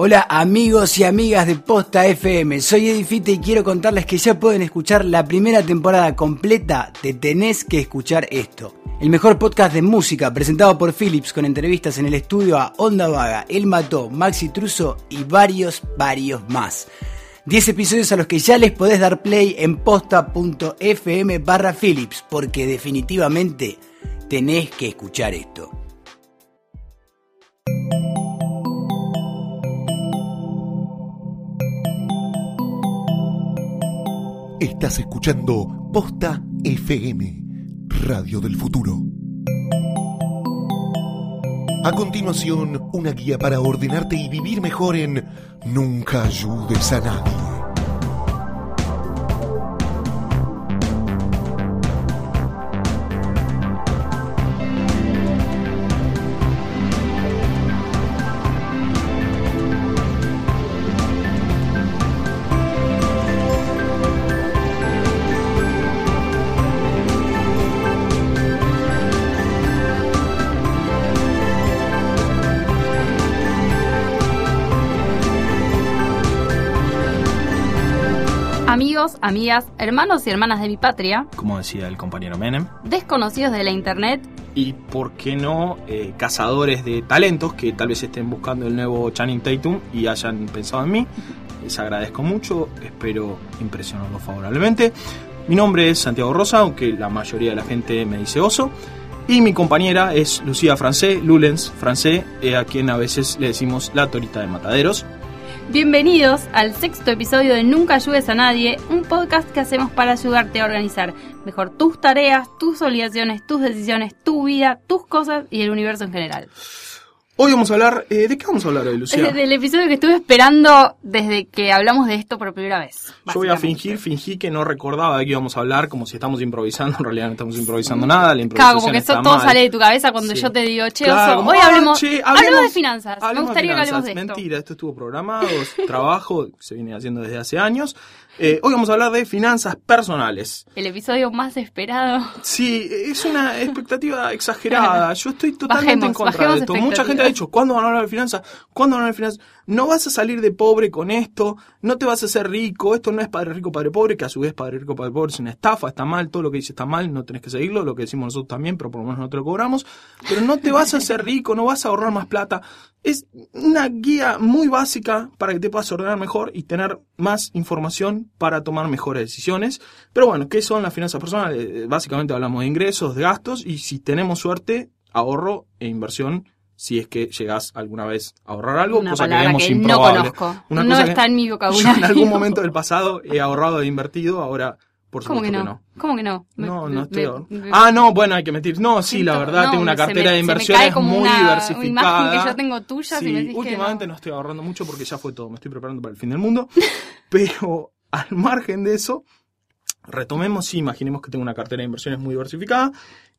Hola amigos y amigas de Posta FM, soy Edifite y quiero contarles que ya pueden escuchar la primera temporada completa de Tenés que escuchar esto. El mejor podcast de música presentado por Philips con entrevistas en el estudio a Onda Vaga, El Mató, Maxi Truso y varios, varios más. 10 episodios a los que ya les podés dar play en posta.fm barra Philips, porque definitivamente tenés que escuchar esto. Estás escuchando Posta FM, Radio del Futuro. A continuación, una guía para ordenarte y vivir mejor en Nunca ayudes a nadie. Amigas, hermanos y hermanas de mi patria, como decía el compañero Menem, desconocidos de la internet y, por qué no, eh, cazadores de talentos que tal vez estén buscando el nuevo Channing Tatum y hayan pensado en mí. Les agradezco mucho, espero impresionarlos favorablemente. Mi nombre es Santiago Rosa, aunque la mayoría de la gente me dice oso. Y mi compañera es Lucía Francé, Lulens Francé, eh, a quien a veces le decimos la torita de mataderos. Bienvenidos al sexto episodio de Nunca ayudes a nadie, un podcast que hacemos para ayudarte a organizar mejor tus tareas, tus obligaciones, tus decisiones, tu vida, tus cosas y el universo en general. Hoy vamos a hablar, eh, ¿de qué vamos a hablar hoy, Lucía? Del episodio que estuve esperando desde que hablamos de esto por primera vez. Yo voy a fingir, fingí que no recordaba de qué íbamos a hablar, como si estamos improvisando, en realidad no estamos improvisando nada, la Claro, como que eso todo sale de tu cabeza cuando yo te digo, che, oso, hoy hablemos, che, hablemos, de finanzas, me gustaría finanzas. que hablemos de esto. Mentira, esto estuvo programado, trabajo, se viene haciendo desde hace años. Eh, hoy vamos a hablar de finanzas personales. El episodio más esperado. Sí, es una expectativa exagerada. Yo estoy totalmente en contra de esto. Mucha gente ha dicho, ¿cuándo van a hablar de finanzas? ¿Cuándo van a hablar de finanzas? No vas a salir de pobre con esto, no te vas a hacer rico, esto no es padre rico, padre pobre, que a su vez padre rico, padre pobre es una estafa, está mal, todo lo que dice está mal, no tenés que seguirlo, lo que decimos nosotros también, pero por lo menos no te lo cobramos. Pero no te vas a hacer rico, no vas a ahorrar más plata. Es una guía muy básica para que te puedas ordenar mejor y tener más información para tomar mejores decisiones. Pero bueno, ¿qué son las finanzas personales? Eh, Básicamente hablamos de ingresos, de gastos y si tenemos suerte, ahorro e inversión si es que llegas alguna vez a ahorrar algo, Una cosa que vemos que no conozco. Una no cosa que está en mi Yo vocabulario. en algún momento del pasado he ahorrado e invertido, ahora por ¿Cómo supuesto que no? ¿Cómo que no? Me- No, no estoy me- Ah, no, bueno, hay que mentir. No, sí, la verdad, no, tengo una cartera de inversiones muy una diversificada. imagen que yo tengo tuya si me decís que últimamente no. no. estoy ahorrando mucho porque ya fue todo. Me estoy preparando para el fin del mundo. Pero al margen de eso, retomemos, sí, imaginemos que tengo una cartera de inversiones muy diversificada.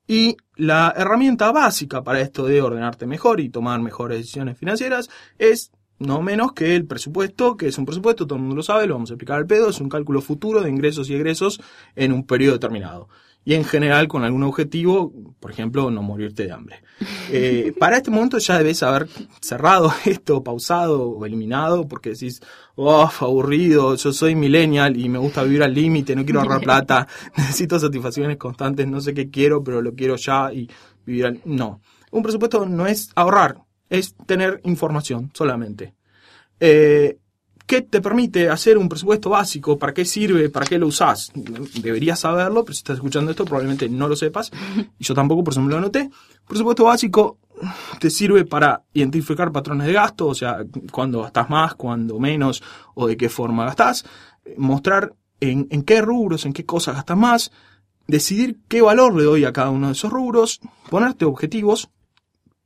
Y la herramienta básica para esto de ordenarte mejor y tomar mejores decisiones financieras es no menos que el presupuesto, que es un presupuesto, todo el mundo lo sabe, lo vamos a explicar al pedo, es un cálculo futuro de ingresos y egresos en un periodo determinado. Y en general con algún objetivo, por ejemplo, no morirte de hambre. Eh, para este momento ya debes haber cerrado esto, pausado o eliminado, porque decís, oh, aburrido, yo soy millennial y me gusta vivir al límite, no quiero ahorrar plata, necesito satisfacciones constantes, no sé qué quiero, pero lo quiero ya y vivir al... No, un presupuesto no es ahorrar, es tener información solamente. Eh, ¿Qué te permite hacer un presupuesto básico? ¿Para qué sirve? ¿Para qué lo usás? Deberías saberlo, pero si estás escuchando esto probablemente no lo sepas. Y yo tampoco, por me lo anoté. Presupuesto básico te sirve para identificar patrones de gasto, o sea, cuándo gastas más, cuándo menos, o de qué forma gastás. Mostrar en, en qué rubros, en qué cosas gastas más. Decidir qué valor le doy a cada uno de esos rubros. Ponerte objetivos.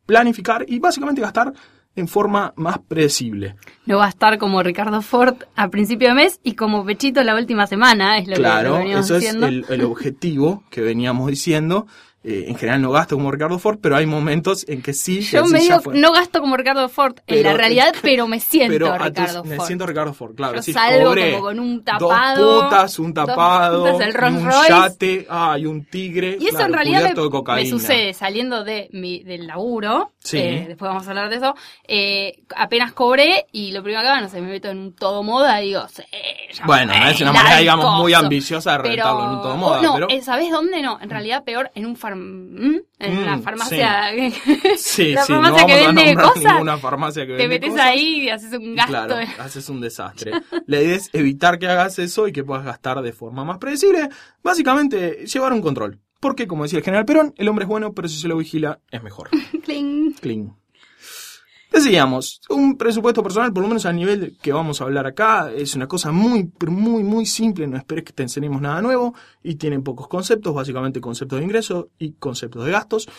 Planificar y básicamente gastar en forma más predecible. No va a estar como Ricardo Ford a principio de mes y como Pechito la última semana, es lo Claro, que veníamos eso es el objetivo que veníamos diciendo. Eh, en general no gasto como Ricardo Ford, pero hay momentos en que sí. Yo ya fue. no gasto como Ricardo Ford en la realidad, pero me siento Pero Ricardo entonces, me Ford. siento Ricardo Ford, claro. Yo decís, salgo cobré como con un tapado, Dos putas, un tapado, putas, el y Rolls un Royce. yate, ah, y un tigre. Y eso claro, en realidad me, me sucede saliendo de mi, del laburo. Sí. eh, después vamos a hablar de eso. eh, apenas cobré y lo primero que hago, no sé, me meto en un todo moda y digo, sí, ya Bueno, fue, es una manera, digamos, muy ambiciosa de reventarlo en un todo moda, no, pero- eh, ¿sabés dónde no? En realidad peor, en un farm... En Mm, una farmacia... Sí, la sí, no que a vende nombrar cosas. ninguna farmacia que Te vende metes cosas. ahí y haces un gasto. Claro, de- haces un desastre. La idea es evitar que hagas eso y que puedas gastar de forma más predecible. Básicamente, llevar un control. Porque, como decía el general Perón, el hombre es bueno, pero si se lo vigila, es mejor. Cling. Clean. Decíamos, un presupuesto personal, por lo menos al nivel que vamos a hablar acá, es una cosa muy, muy, muy simple, no esperes que te enseñemos nada nuevo, y tienen pocos conceptos, básicamente conceptos de ingreso y conceptos de gastos.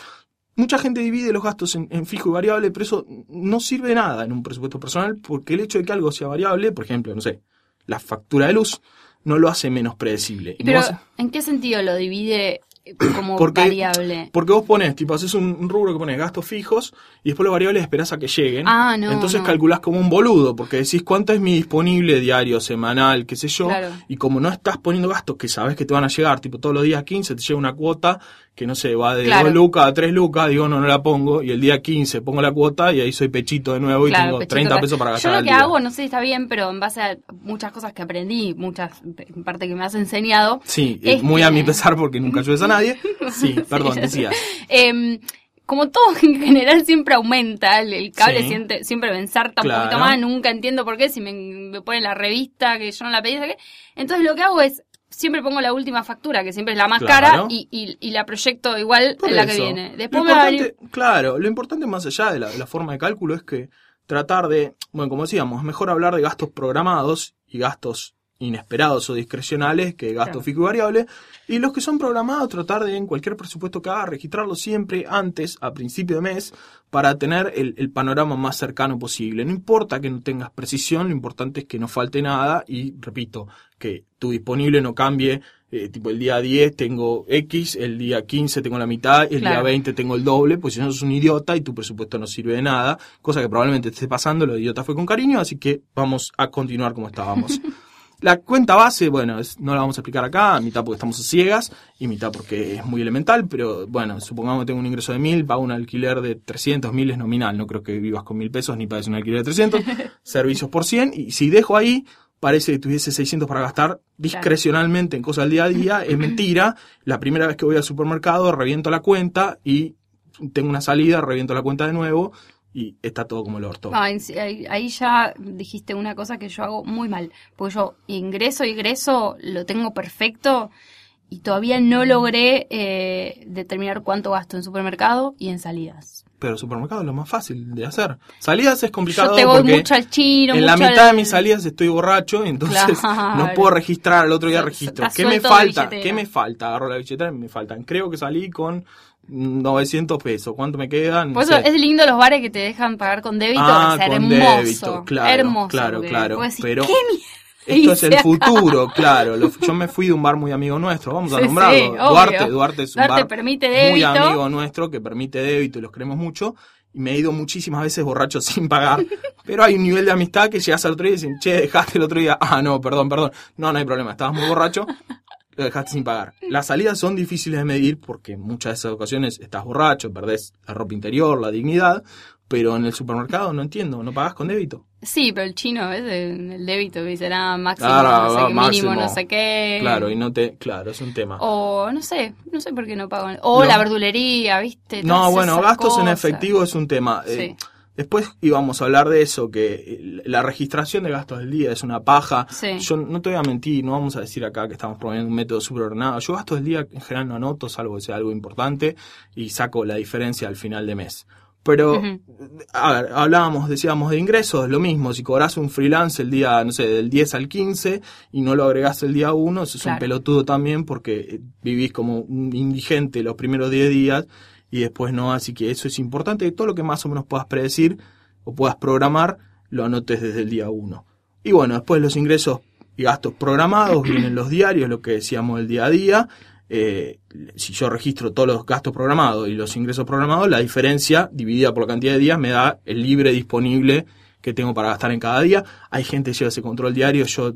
Mucha gente divide los gastos en, fijo y variable, pero eso no sirve de nada en un presupuesto personal, porque el hecho de que algo sea variable, por ejemplo, no sé, la factura de luz, no lo hace menos predecible. Pero, ¿en qué sentido lo divide como Porque- variable? porque vos pones, tipo, haces un, un rubro que pones gastos fijos y después los variables esperás a que lleguen. Ah, no, Entonces no. calculás como un boludo, porque decís cuánto es mi disponible diario, semanal, qué sé yo. Claro. Y como no estás poniendo gastos que sabes que te van a llegar, tipo todos los días 15 te llega una cuota que no sé, va de Claro. 2 lucas a 3 lucas, digo no, no la pongo. Y el día 15 pongo la cuota y ahí soy pechito de nuevo y tengo pechito 30 atrás. pesos para gastar Yo lo que día. hago, no sé si está bien, pero en base a muchas cosas que aprendí, muchas en parte que me has enseñado. Sí, es muy a mi pesar porque nunca ayudes a nadie. Sí, perdón, decías. Em, como todo en general siempre aumenta, el, cable Sí. siempre, siempre me ensarta un poquito más, nunca entiendo por qué, si me, me ponen la revista que yo no la pedí, ¿sabes entonces lo que hago es, siempre pongo la última factura, que siempre es la más Claro. cara, y, y, y la proyecto igual Por en la que viene. Lo Después a venir... importante- Claro, lo importante más allá de la, de la forma de cálculo es que tratar de, bueno, como decíamos, es mejor hablar de gastos programados y gastos inesperados o discrecionales que gastos Claro. fijo y variable. Y los que son programados, tratar de en cualquier presupuesto que haga, registrarlo siempre antes, a principio de mes, para tener el, el panorama más cercano posible. No importa que no tengas precisión, lo importante es que no falte nada y, repito, que tu disponible no cambie. eh, tipo el día 10 tengo X, el día 15 tengo la mitad, el día Claro. 20 tengo el doble, pues si no sos un idiota y tu presupuesto no sirve de nada, cosa que probablemente te esté pasando, lo idiota fue con cariño, así que vamos a continuar como estábamos. La cuenta base, bueno, es- no la vamos a explicar acá, mitad porque estamos a ciegas y mitad porque es muy elemental, pero bueno, supongamos que tengo un ingreso de mil, pago un alquiler de 300, mil es nominal, no creo que vivas con mil pesos ni pagues un alquiler de 300, servicios por 100, y si dejo ahí, parece que tuviese 600 para gastar discrecionalmente en cosas del día a día, es mentira, la primera vez que voy al supermercado reviento la cuenta y tengo una salida, reviento la cuenta de nuevo y está todo como el orto. Ah, en- ahí, ahí ya dijiste una cosa que yo hago muy mal, porque yo ingreso, ingreso, lo tengo perfecto y todavía no logré eh, determinar cuánto gasto en supermercado y en salidas. Pero supermercado es lo más fácil de hacer. Salidas es complicado Yo te voy porque mucho al chino, en la mitad de mis salidas estoy borracho, entonces Claro. no puedo registrar, al otro día registro. ¿Qué me falta? ¿Qué me falta? Agarro la billetera y me faltan. Creo que salí con 900 pesos. ¿Cuánto me quedan? Por eso es lindo los bares que te dejan pagar con débito, Ah, es con hermoso. débito, claro, hermoso. claro, claro, pero ¿qué mierda Esto es el futuro, claro. Lo- yo me fui de un bar muy amigo nuestro, vamos a Sí, nombrarlo. sí. Duarte, Duarte es un Duarte bar permite muy amigo nuestro que permite débito y los queremos mucho. Y me he ido muchísimas veces borracho sin pagar. Pero hay un nivel de amistad que llegas al otro día y dicen, che, dejaste el otro día. Ah, no, perdón, perdón. No, no hay problema, estabas muy borracho. Lo dejaste sin pagar. Las salidas son difíciles de medir porque muchas de esas ocasiones estás borracho, perdés la ropa interior, la dignidad. Pero en el supermercado no entiendo, ¿no pagás con débito? Sí, pero el chino, ¿ves? El, el débito que dice nada máximo, Claro, no sé va, qué, mínimo, no sé qué. Claro, y no te... Claro, es un tema. O no sé, no sé por qué no pagan. O No. la verdulería, ¿viste? No, bueno, gastos en efectivo es un tema. Eh, Sí. Después íbamos a hablar de eso, que la registración de gastos del día es una paja. Sí. Yo no te voy a mentir, no vamos a decir acá que estamos promoviendo un método súper ordenado. Yo gastos del día en general no anoto, salvo que sea algo importante, y saco la diferencia al final de mes. Pero, a ver, hablábamos, decíamos de ingresos, lo mismo, si cobras un freelance el día, no sé, del 10 al 15 y no lo agregás el día 1, eso es un pelotudo también porque vivís como un indigente los primeros 10 días y después no, así que eso es importante, todo lo que más o menos puedas predecir o puedas programar, lo anotes desde el día 1. Y bueno, después los ingresos y gastos programados, vienen los diarios, lo que decíamos el día a día, eh, si yo registro todos los gastos programados y los ingresos programados, la diferencia dividida por la cantidad de días me da el libre disponible que tengo para gastar en cada día. Hay gente que lleva ese control diario, yo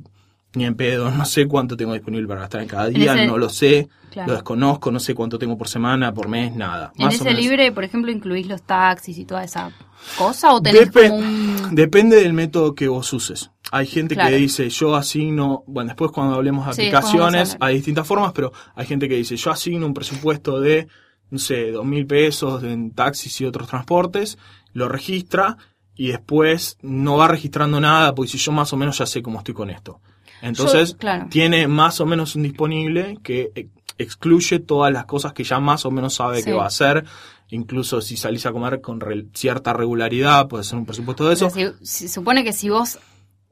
ni en pedo, no sé cuánto tengo disponible para gastar en cada En día, ese- no lo sé, Claro. lo desconozco, no sé cuánto tengo por semana, por mes, nada. En Más o ese menos. libre, por ejemplo, incluís los taxis y toda esa cosa o tenés Depe- como un... Depende del método que vos uses. Hay gente Claro. que dice, yo asigno, bueno, después cuando hablemos de Sí, aplicaciones, hay distintas formas, pero hay gente que dice, yo asigno un presupuesto de, no sé, dos mil pesos en taxis y otros transportes, lo registra y después no va registrando nada, porque si yo más o menos ya sé cómo estoy con esto. Entonces, Yo- claro. tiene más o menos un disponible que eh, excluye todas las cosas que ya más o menos sabe Sí. que va a hacer. Incluso si salís a comer con re- cierta regularidad, puede ser un presupuesto de eso. O sea, si- se supone que si vos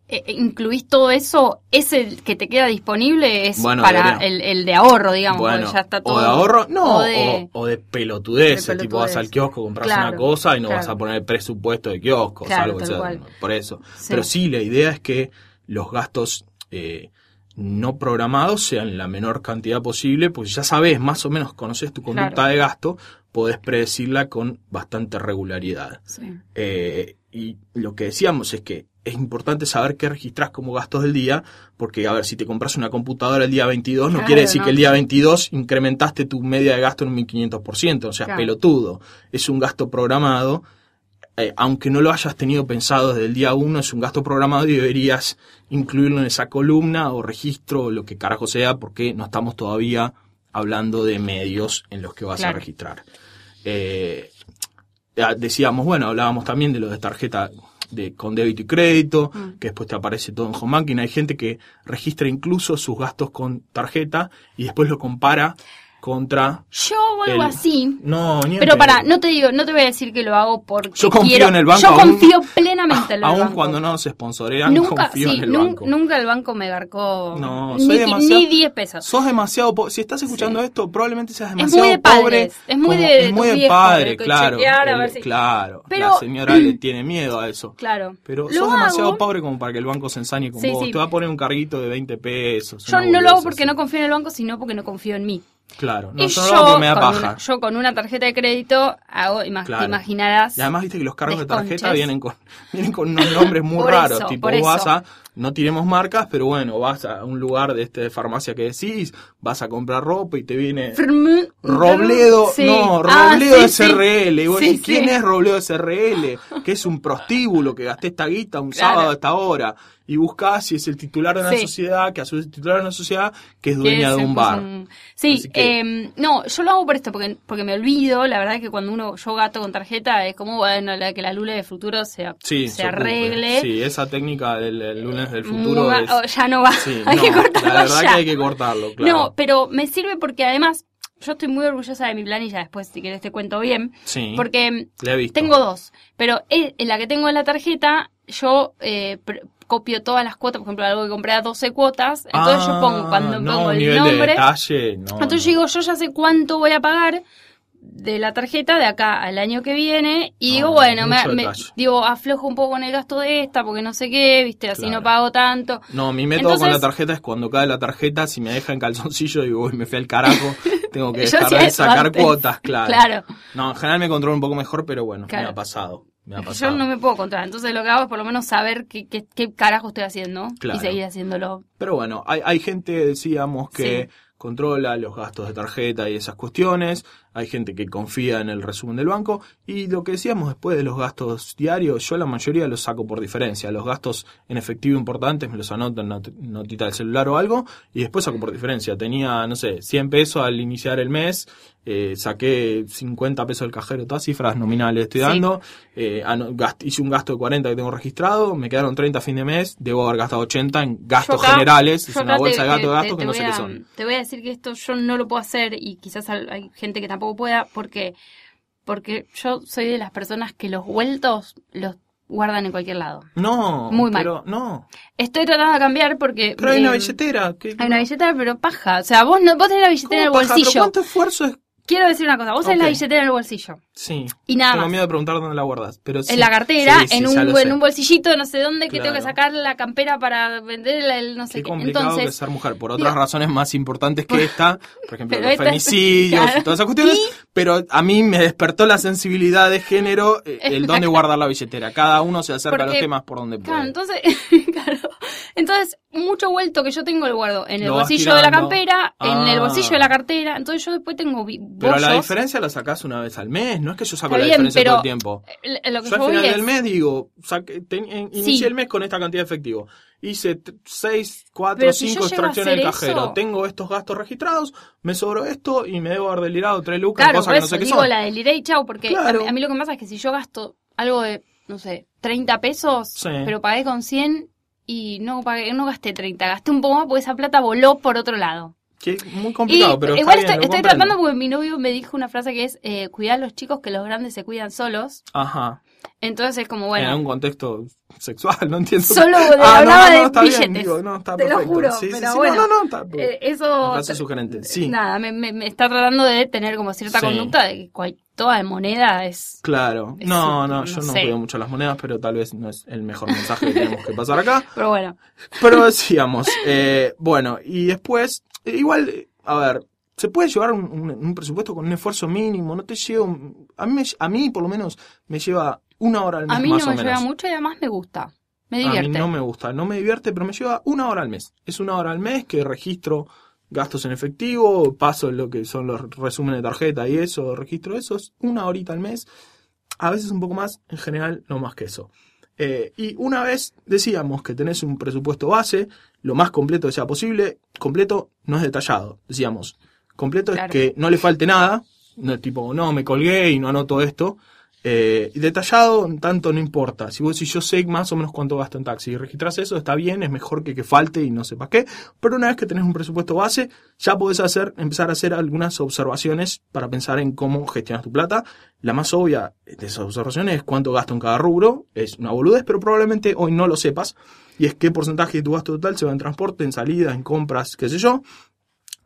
eh, eh, incluís todo eso, ese que te queda disponible es Bueno, para el, el de ahorro, digamos, Bueno, ya está todo. o de ahorro, no, o o de- o de pelotudeces, de tipo vas al pelotudez. kiosco, compras Claro, una cosa y no claro. vas a poner el presupuesto de kiosco, Claro, tal sea por eso. Sí. Pero sí, la idea es que los gastos eh, no programados sean la menor cantidad posible, porque ya sabes, más o menos conoces tu conducta Claro. de gasto, podés predecirla con bastante regularidad. Sí. Eh, y lo que decíamos es que es importante saber qué registrás como gastos del día, porque a ver, si te compras una computadora el día 22, no quiere decir no. que el día 22 incrementaste tu media de gasto en un 1500%, o sea, Claro. pelotudo. Es un gasto programado, eh, aunque no lo hayas tenido pensado desde el día 1, es un gasto programado y deberías incluirlo en esa columna o registro o lo que carajo sea, porque no estamos todavía hablando de medios en los que vas Claro. a registrar. Eh, ya decíamos, bueno, hablábamos también de lo de tarjeta de, con débito y crédito, Mm. que después te aparece todo en home banking. Hay gente que registra incluso sus gastos con tarjeta y después lo compara contra... Yo o algo El- así. No, ni Pero para, no te digo, no te voy a decir que lo hago porque Yo confío quiero- en el banco. Yo aún- confío plenamente en el Aún banco. cuando no se sponsorean, nunca, confío sí, en el banco. nunca el banco me garcó No, ni, soy demasiado- ni 10 pesos. Sos demasiado po- Si estás escuchando Sí. esto, probablemente seas muy demasiado de padres, pobre. es muy de es muy de padre, de claro. chequear a el- ver si- Claro. Pero- la señora le tiene miedo a eso. Claro. Pero sos demasiado pobre como para que el banco se ensañe con Sí, vos. Te va a poner un carguito de 20 pesos. Yo no lo hago porque no confío en el banco, sino porque no confío en mí. Claro. No, y yo yo, porque me da paja. una, yo con una tarjeta de crédito hago, ima- Claro. te imaginarás. Y además viste que los cargos de tarjeta vienen con, vienen con unos nombres muy raros. eso, tipo, vos vas a, no tiremos marcas, pero bueno, vas a un lugar de este de farmacia que decís, vas a comprar ropa y te viene Frm- Robledo, Sí. no, Ah, Robledo sí. SRL. Y vos Sí, decís, ¿quién es Robledo SRL? Que es un prostíbulo que gasté esta guita un Claro. sábado a esta hora. Y buscás si es el titular de una sociedad, que a su vez es titular de una sociedad que es dueña de un bar. Sí, que- eh, no, yo lo hago por esto, porque, porque me olvido, la verdad es que cuando uno, yo gato con tarjeta, es como, bueno, la, que la lule de futuro se, se ocupe. arregle. Sí, esa técnica del, del lunes del futuro es... oh, ya no va, Sí, hay no, que cortarlo La verdad ya. que hay que cortarlo, claro. No, pero me sirve porque además yo estoy muy orgullosa de mi planilla, después si querés te cuento bien, Sí, porque tengo dos, pero e- en la que tengo en la tarjeta yo eh, copio todas las cuotas, por ejemplo, algo que compré a 12 cuotas, entonces yo pongo, Ah, cuando no, pongo el nivel nombre, de detalle, no, entonces no. yo digo, yo ya sé cuánto voy a pagar de la tarjeta de acá al año que viene y digo, Ah, bueno, me, digo, aflojo un poco con el gasto de esta porque no sé qué, viste, así Claro. no pago tanto. No, mi método con la Entonces- tarjeta es cuando cae la tarjeta, si me deja en calzoncillo, digo, uy, me fui al carajo, tengo que dejar de sacar antes. cuotas, claro. Claro. No, en general me controlo un poco mejor, pero bueno, Claro. me ha pasado. Yo no me puedo controlar, entonces lo que hago es por lo menos saber qué, qué, qué carajo estoy haciendo Claro. y seguir haciéndolo. Pero bueno, hay, hay gente, decíamos, que Sí. controla los gastos de tarjeta y esas cuestiones. Hay gente que confía en el resumen del banco. Y lo que decíamos después de los gastos diarios, yo la mayoría los saco por diferencia. Los gastos en efectivo importantes me los anoto en not- notita del celular o algo. Y después saco por diferencia. Tenía, no sé, 100 pesos al iniciar el mes. eh, saqué 50 pesos del cajero, todas cifras nominales estoy Sí. dando. eh, hice un gasto de 40 que tengo registrado. Me quedaron 30 a fin de mes. Debo haber gastado 80 en gastos acá- generales. Es una bolsa te- de gasto te- de gastos te- que no sé qué son. Te voy a decir que esto yo no lo puedo hacer y quizás hay gente que tampoco pueda porque, porque yo soy de las personas que los vueltos los guardan en cualquier lado. No, Muy mal. pero no. Estoy tratando de cambiar porque... Pero hay una eh, billetera. que- Hay una billetera, pero paja. O sea, vos, no, vos tenés la billetera en el ¿Cómo paja? ¿Pero bolsillo. ¿Cuánto esfuerzo es? Quiero decir una cosa, vos tenés la billetera en el bolsillo. Sí. Y nada Tengo más. miedo de preguntar dónde la guardas. Pero sí. en la cartera, Sí, sí, en, un, en un bolsillito, no sé dónde, que tengo que sacar la campera para vender el, el no sé Qué qué. complicado Entonces, ser mujer, por otras digo- razones más importantes que esta, por ejemplo, los femicidios claro. y todas esas cuestiones, Y- pero a mí me despertó la sensibilidad de género eh, el dónde guardar la billetera. Cada uno se acerca a los temas por donde puede. Claro, entonces, claro. Entonces, mucho vuelto que yo tengo lo guardo en el Lo bolsillo de la campera, en el Ah. bolsillo de la cartera. Entonces, yo después tengo bi- pero la diferencia la sacás una vez al mes, no es que yo saco Está la bien, diferencia pero- todo el tiempo. Eh, Lo que Yo yo al final del es. mes digo, ten- en- Sí. inicié el mes con esta cantidad de efectivo. Hice 6, 4, Pero si 5 yo llego a extracciones del cajero. eso- Tengo estos gastos registrados, me sobró esto y me debo haber delirado 3 lucas, Claro, cosas por que eso no sé qué digo son. la deliré y chau, porque a Claro. a, mí, lo que me pasa es que si yo gasto algo de, no sé, 30 pesos, Sí. pero pagué con 100 y no pagué, no gasté 30, gasté un poco más porque esa plata voló por otro lado. Que muy Y complicado, pero igual está estoy, bien, lo estoy comprendo. tratando porque mi novio me dijo una frase que es eh, cuidar a los chicos que los grandes se cuidan solos. Ajá. Entonces es como, En bueno, algún contexto sexual, no entiendo. Solo Ah, hablaba no, no, de está bien, billetes. digo, no, está Te lo perfecto. juro, Sí, pero sí, bueno. no, no, no, está eh, eso... frase sugerente, sí. Nada, me, me- me está tratando de tener como cierta Sí. conducta de que cual- toda moneda es... Claro. Es No, un- no, no yo no sé. cuido mucho las monedas, pero tal vez no es el mejor mensaje que tenemos que pasar acá. Pero bueno, Pero decíamos, eh, bueno, y después, igual, a ver, se puede llevar un, un- un presupuesto con un esfuerzo mínimo, no te lleva, un- a mí, me- a mí por lo menos me lleva una hora al mes a mí más no me o menos. lleva mucho y además me gusta. Me A divierte. mí no me gusta, no me divierte, pero me lleva una hora al mes. Es una hora al mes que registro gastos en efectivo, paso lo que son los resúmenes de tarjeta y eso, registro eso, es una horita al mes. A veces un poco más, en general no más que eso. Eh, y una vez decíamos que tenés un presupuesto base, lo más completo que sea posible, completo no es detallado, decíamos. Completo Claro. es que no le falte nada, no es tipo, no, me colgué y no anoto esto. Eh, detallado, tanto no importa. Si vos si yo sé más o menos cuánto gasto en taxi y registras eso, está bien, es mejor que que falte y no sepas qué. Pero una vez que tenés un presupuesto base, ya podés hacer, empezar a hacer algunas observaciones para pensar en cómo gestionas tu plata. La más obvia de esas observaciones es cuánto gasto en cada rubro. Es una boludez, pero probablemente hoy no lo sepas. Y es qué porcentaje de tu gasto total se va en transporte, en salida, en compras, qué sé yo.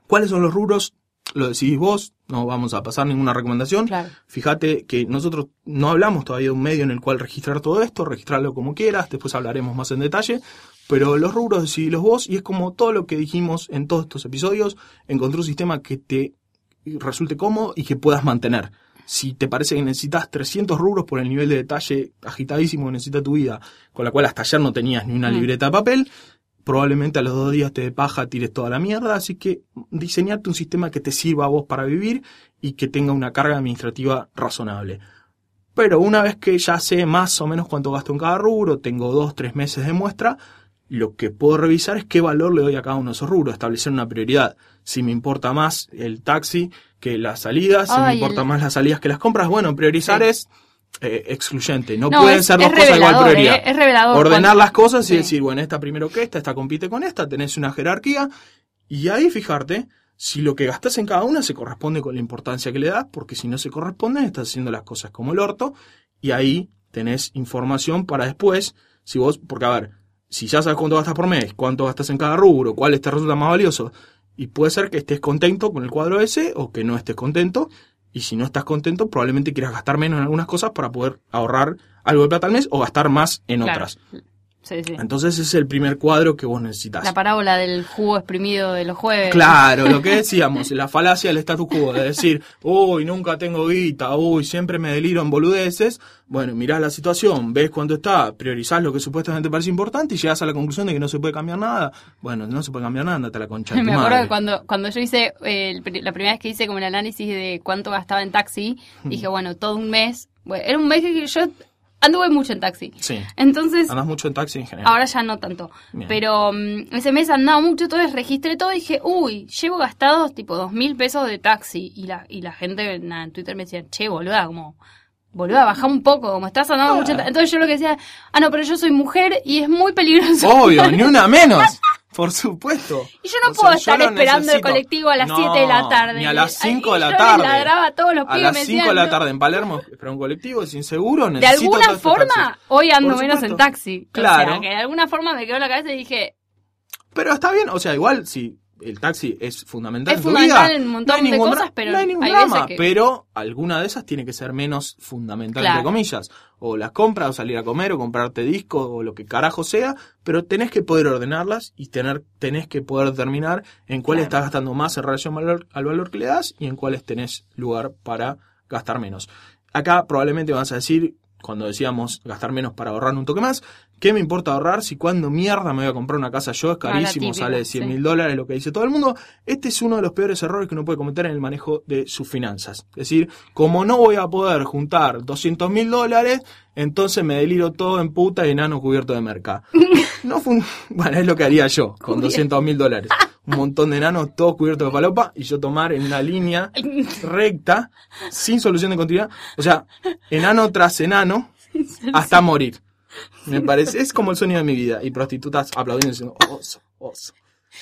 ¿Cuáles son los rubros? Lo decidís vos, no vamos a pasar ninguna recomendación. Claro. Fíjate que nosotros no hablamos todavía de un medio en el cual registrar todo esto, registrarlo como quieras, después hablaremos más en detalle, pero los rubros decidílos vos y es como todo lo que dijimos en todos estos episodios, encontrar un sistema que te resulte cómodo y que puedas mantener. Si te parece que necesitas 300 rubros por el nivel de detalle agitadísimo que necesita tu vida, con la cual hasta ayer no tenías ni una Mm. libreta de papel, probablemente a los dos días te de paja tires toda la mierda, así que diseñarte un sistema que te sirva a vos para vivir y que tenga una carga administrativa razonable. Pero una vez que ya sé más o menos cuánto gasto en cada rubro, tengo dos, tres meses de muestra, lo que puedo revisar es qué valor le doy a cada uno de esos rubros, establecer una prioridad. Si me importa más el taxi que las salidas, si me importa el- más las salidas que las compras, bueno, priorizar Sí. es eh, excluyente. No, No, pueden es- ser dos cosas igual prioridad. eh, es revelador Ordenar cuando- las cosas y Sí. decir, bueno, esta primero que esta, esta compite con esta, tenés una jerarquía. Y ahí fijarte si lo que gastas en cada una se corresponde con la importancia que le das, porque si no se corresponde, estás haciendo las cosas como el orto. Y ahí tenés información para después, si vos, porque a ver, si ya sabes cuánto gastas por mes, cuánto gastas en cada rubro, cuál te resulta más valioso, y puede ser que estés contento con el cuadro ese o que no estés contento, y si no estás contento, probablemente quieras gastar menos en algunas cosas para poder ahorrar algo de plata al mes o gastar más en Claro. otras. Sí, sí. Entonces ese es el primer cuadro que vos necesitas. La parábola del jugo exprimido de los jueves. Claro, lo que decíamos, la falacia del status quo, de decir, uy, nunca tengo guita, uy, siempre me deliro en boludeces. Bueno, mirás la situación, ves cuánto está, priorizás lo que supuestamente parece importante y llegas a la conclusión de que no se puede cambiar nada. Bueno, no se puede cambiar nada, andate a la concha Me acuerdo madre. que cuando, cuando yo hice, eh, la primera vez que hice como el análisis de cuánto gastaba en taxi, dije, bueno, todo un mes. Bueno, era un mes que yo anduve mucho en taxi. Sí, Entonces, andás mucho en taxi en general. ahora ya no tanto. Bien. Pero mm, ese mes andaba mucho, entonces registré todo y dije, uy, llevo gastados tipo dos mil pesos de taxi. Y la, y la gente nada, en Twitter me decía, che, boluda, como, boluda, baja un poco, como estás andando mucho. en ta-". Entonces yo lo que decía, ah, no, pero yo soy mujer y es muy peligroso. Obvio, ni una menos. Por supuesto. Y yo no O sea, puedo yo estar esperando necesito. el colectivo a las No, 7 de la tarde. Ni a las 5 de la tarde. a todos los A las me 5 de la "No". tarde en Palermo, esperar un colectivo, es inseguro, De necesito alguna todo este forma, taxi. hoy ando menos en taxi. O Claro. sea, que de alguna forma me quedó en la cabeza y dije, Pero está bien, o sea, igual si el taxi es fundamental Es en tu fundamental vida. en un montón hay de ningún cosas, pero no hay ningún hay drama, que- pero alguna de esas tiene que ser menos fundamental, Claro. entre comillas. O las compras, o salir a comer, o comprarte disco, o lo que carajo sea, pero tenés que poder ordenarlas y tener, tenés que poder determinar en cuáles Claro. estás gastando más en relación al valor, al valor que le das y en cuáles tenés lugar para gastar menos. Acá probablemente vas a decir, cuando decíamos gastar menos para ahorrar un toque más, ¿qué me importa ahorrar si cuando mierda me voy a comprar una casa yo? Es carísimo, típica, sale de 100 sí. mil dólares, lo que dice todo el mundo. Este es uno de los peores errores que uno puede cometer en el manejo de sus finanzas. Es decir, como no voy a poder juntar 200 mil dólares, entonces me deliro todo en puta y enano cubierto de merca. No fun- bueno, es lo que haría yo con Cubierto. 200 mil dólares. Un montón de enanos todos cubiertos de palopa y yo tomar en una línea recta, sin solución de continuidad. O sea, enano tras enano, hasta morir. Me parece, es como el sueño de mi vida. Y prostitutas aplaudiendo diciendo, oso, oso.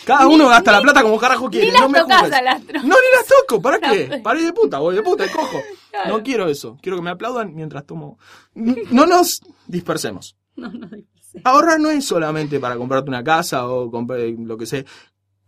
Cada uno gasta la plata como carajo quiere. Ni las no me tocas. No, ni las toco. ¿Para qué? Para ir de puta, voy de puta y cojo. Claro. No quiero eso. Quiero que me aplaudan mientras tomo. No nos dispersemos. No, no, sé. Ahorrar no es solamente para comprarte una casa o comprar lo que sea.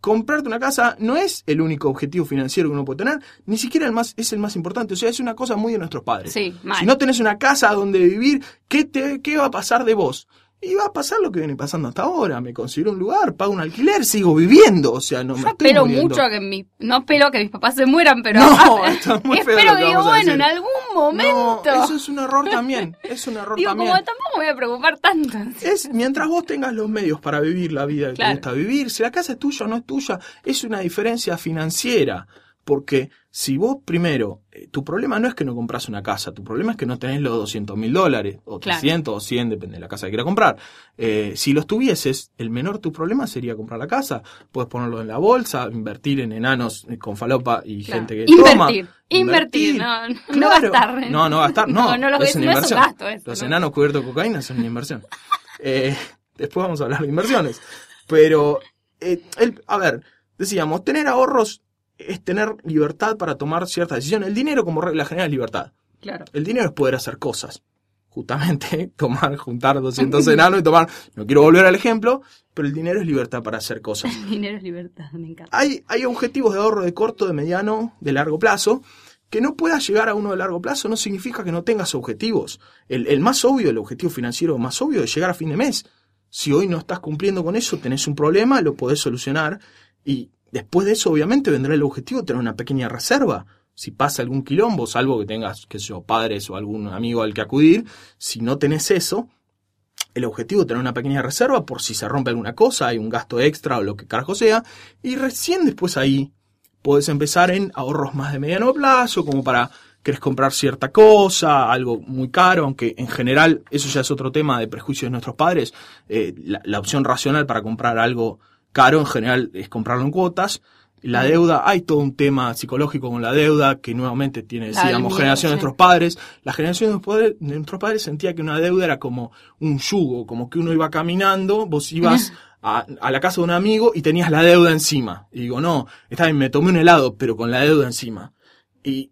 Comprarte una casa no es el único objetivo financiero que uno puede tener, ni siquiera el más, es el más importante. O sea, es una cosa muy de nuestros padres. Sí. Si no tenés una casa donde vivir, ¿qué, te, ¿qué va a pasar de vos? Y va a pasar lo que viene pasando hasta ahora. Me considero un lugar, pago un alquiler, sigo viviendo. O sea, no me Yo estoy espero muriendo. mucho a que mi, no espero que mis papás se mueran, pero No, está muy feo espero lo que digo, bueno, en algún momento. No, eso es un error también. Es un error digo, también. como tampoco me voy a preocupar tanto. Es mientras vos tengas los medios para vivir la vida que Claro. te gusta vivir, si la casa es tuya o no es tuya, es una diferencia financiera. Porque si vos primero, eh, tu problema no es que no compras una casa, tu problema es que no tenés los 200 mil dólares, o Claro. 300 o 100, depende de la casa que quieras comprar. Eh, si los tuvieses, el menor tu problema sería comprar la casa. Puedes ponerlo en la bolsa, invertir en enanos eh, con falopa y Claro. gente que toma. Invertir, invertir, no, no Claro. gastar. No, no gastar, no. No, no lo- es una no es un gasto eso, Los ¿no? enanos cubiertos de cocaína son una inversión. Eh, después vamos a hablar de inversiones. Pero, el- a ver, decíamos, tener ahorros es tener libertad para tomar ciertas decisiones. El dinero, como regla general, es libertad. Claro. El dinero es poder hacer cosas. Justamente, tomar, juntar 200 enanos y tomar. No quiero volver al ejemplo, pero el dinero es libertad para hacer cosas. Dinero es libertad, me encanta. Hay, hay objetivos de ahorro de corto, de mediano, de largo plazo. Que no puedas llegar a uno de largo plazo no significa que no tengas objetivos. El, el más obvio, el objetivo financiero más obvio es llegar a fin de mes. Si hoy no estás cumpliendo con eso, tenés un problema, lo podés solucionar. Y después de eso, obviamente, vendrá el objetivo de tener una pequeña reserva. Si pasa algún quilombo, salvo que tengas, qué sé yo, padres o algún amigo al que acudir, si no tenés eso, el objetivo es tener una pequeña reserva por si se rompe alguna cosa, hay un gasto extra o lo que carajo sea, y recién después ahí puedes empezar en ahorros más de mediano plazo, como para querés comprar cierta cosa, algo muy caro, aunque en general eso ya es otro tema de prejuicios de nuestros padres. Eh, la, la opción racional para comprar algo caro en general es comprarlo en cuotas. La deuda, hay todo un tema psicológico con la deuda que nuevamente tiene, miedo, generación de nuestros padres. La generación de nuestros padres, sentía que una deuda era como un yugo, como que uno iba caminando, vos ibas a, a la casa de un amigo y tenías la deuda encima. Y digo, no, está bien, me tomé un helado, pero con la deuda encima. Y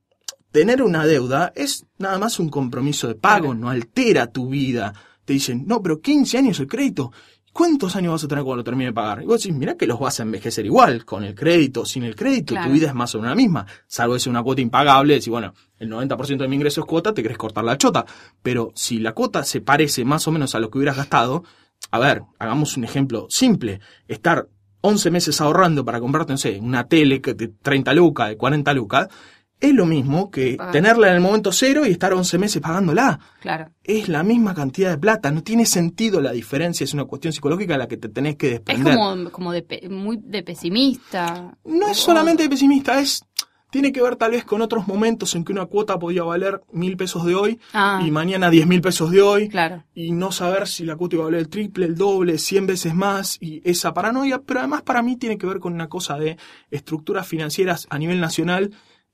tener una deuda es nada más un compromiso de pago, no altera tu vida. Te dicen, no, pero 15 años el crédito. ¿Cuántos años vas a tener cuando termine de pagar? Y vos decís, mirá que los vas a envejecer igual, con el crédito, sin el crédito, Claro. tu vida es más o menos la misma. Salvo sea una cuota impagable, decís, bueno, el 90% de mi ingreso es cuota, te querés cortar la chota. Pero si la cuota se parece más o menos a lo que hubieras gastado, a ver, hagamos un ejemplo simple. Estar 11 meses ahorrando para comprarte, no sé, una tele que de 30 lucas, de 40 lucas, es lo mismo que tenerla en el momento cero y estar 11 meses pagándola. Claro. Es la misma cantidad de plata, no tiene sentido la diferencia, es una cuestión psicológica a la que te tenés que Es desprender. como, como de muy de pesimista. No es solamente pesimista, es tiene que ver tal vez con otros momentos en que una cuota podía valer mil pesos de hoy Ah, y mañana diez mil pesos de hoy claro. y no saber si la cuota iba a valer el triple, el doble, cien veces más y esa paranoia, pero además para mí tiene que ver con una cosa de estructuras financieras a nivel nacional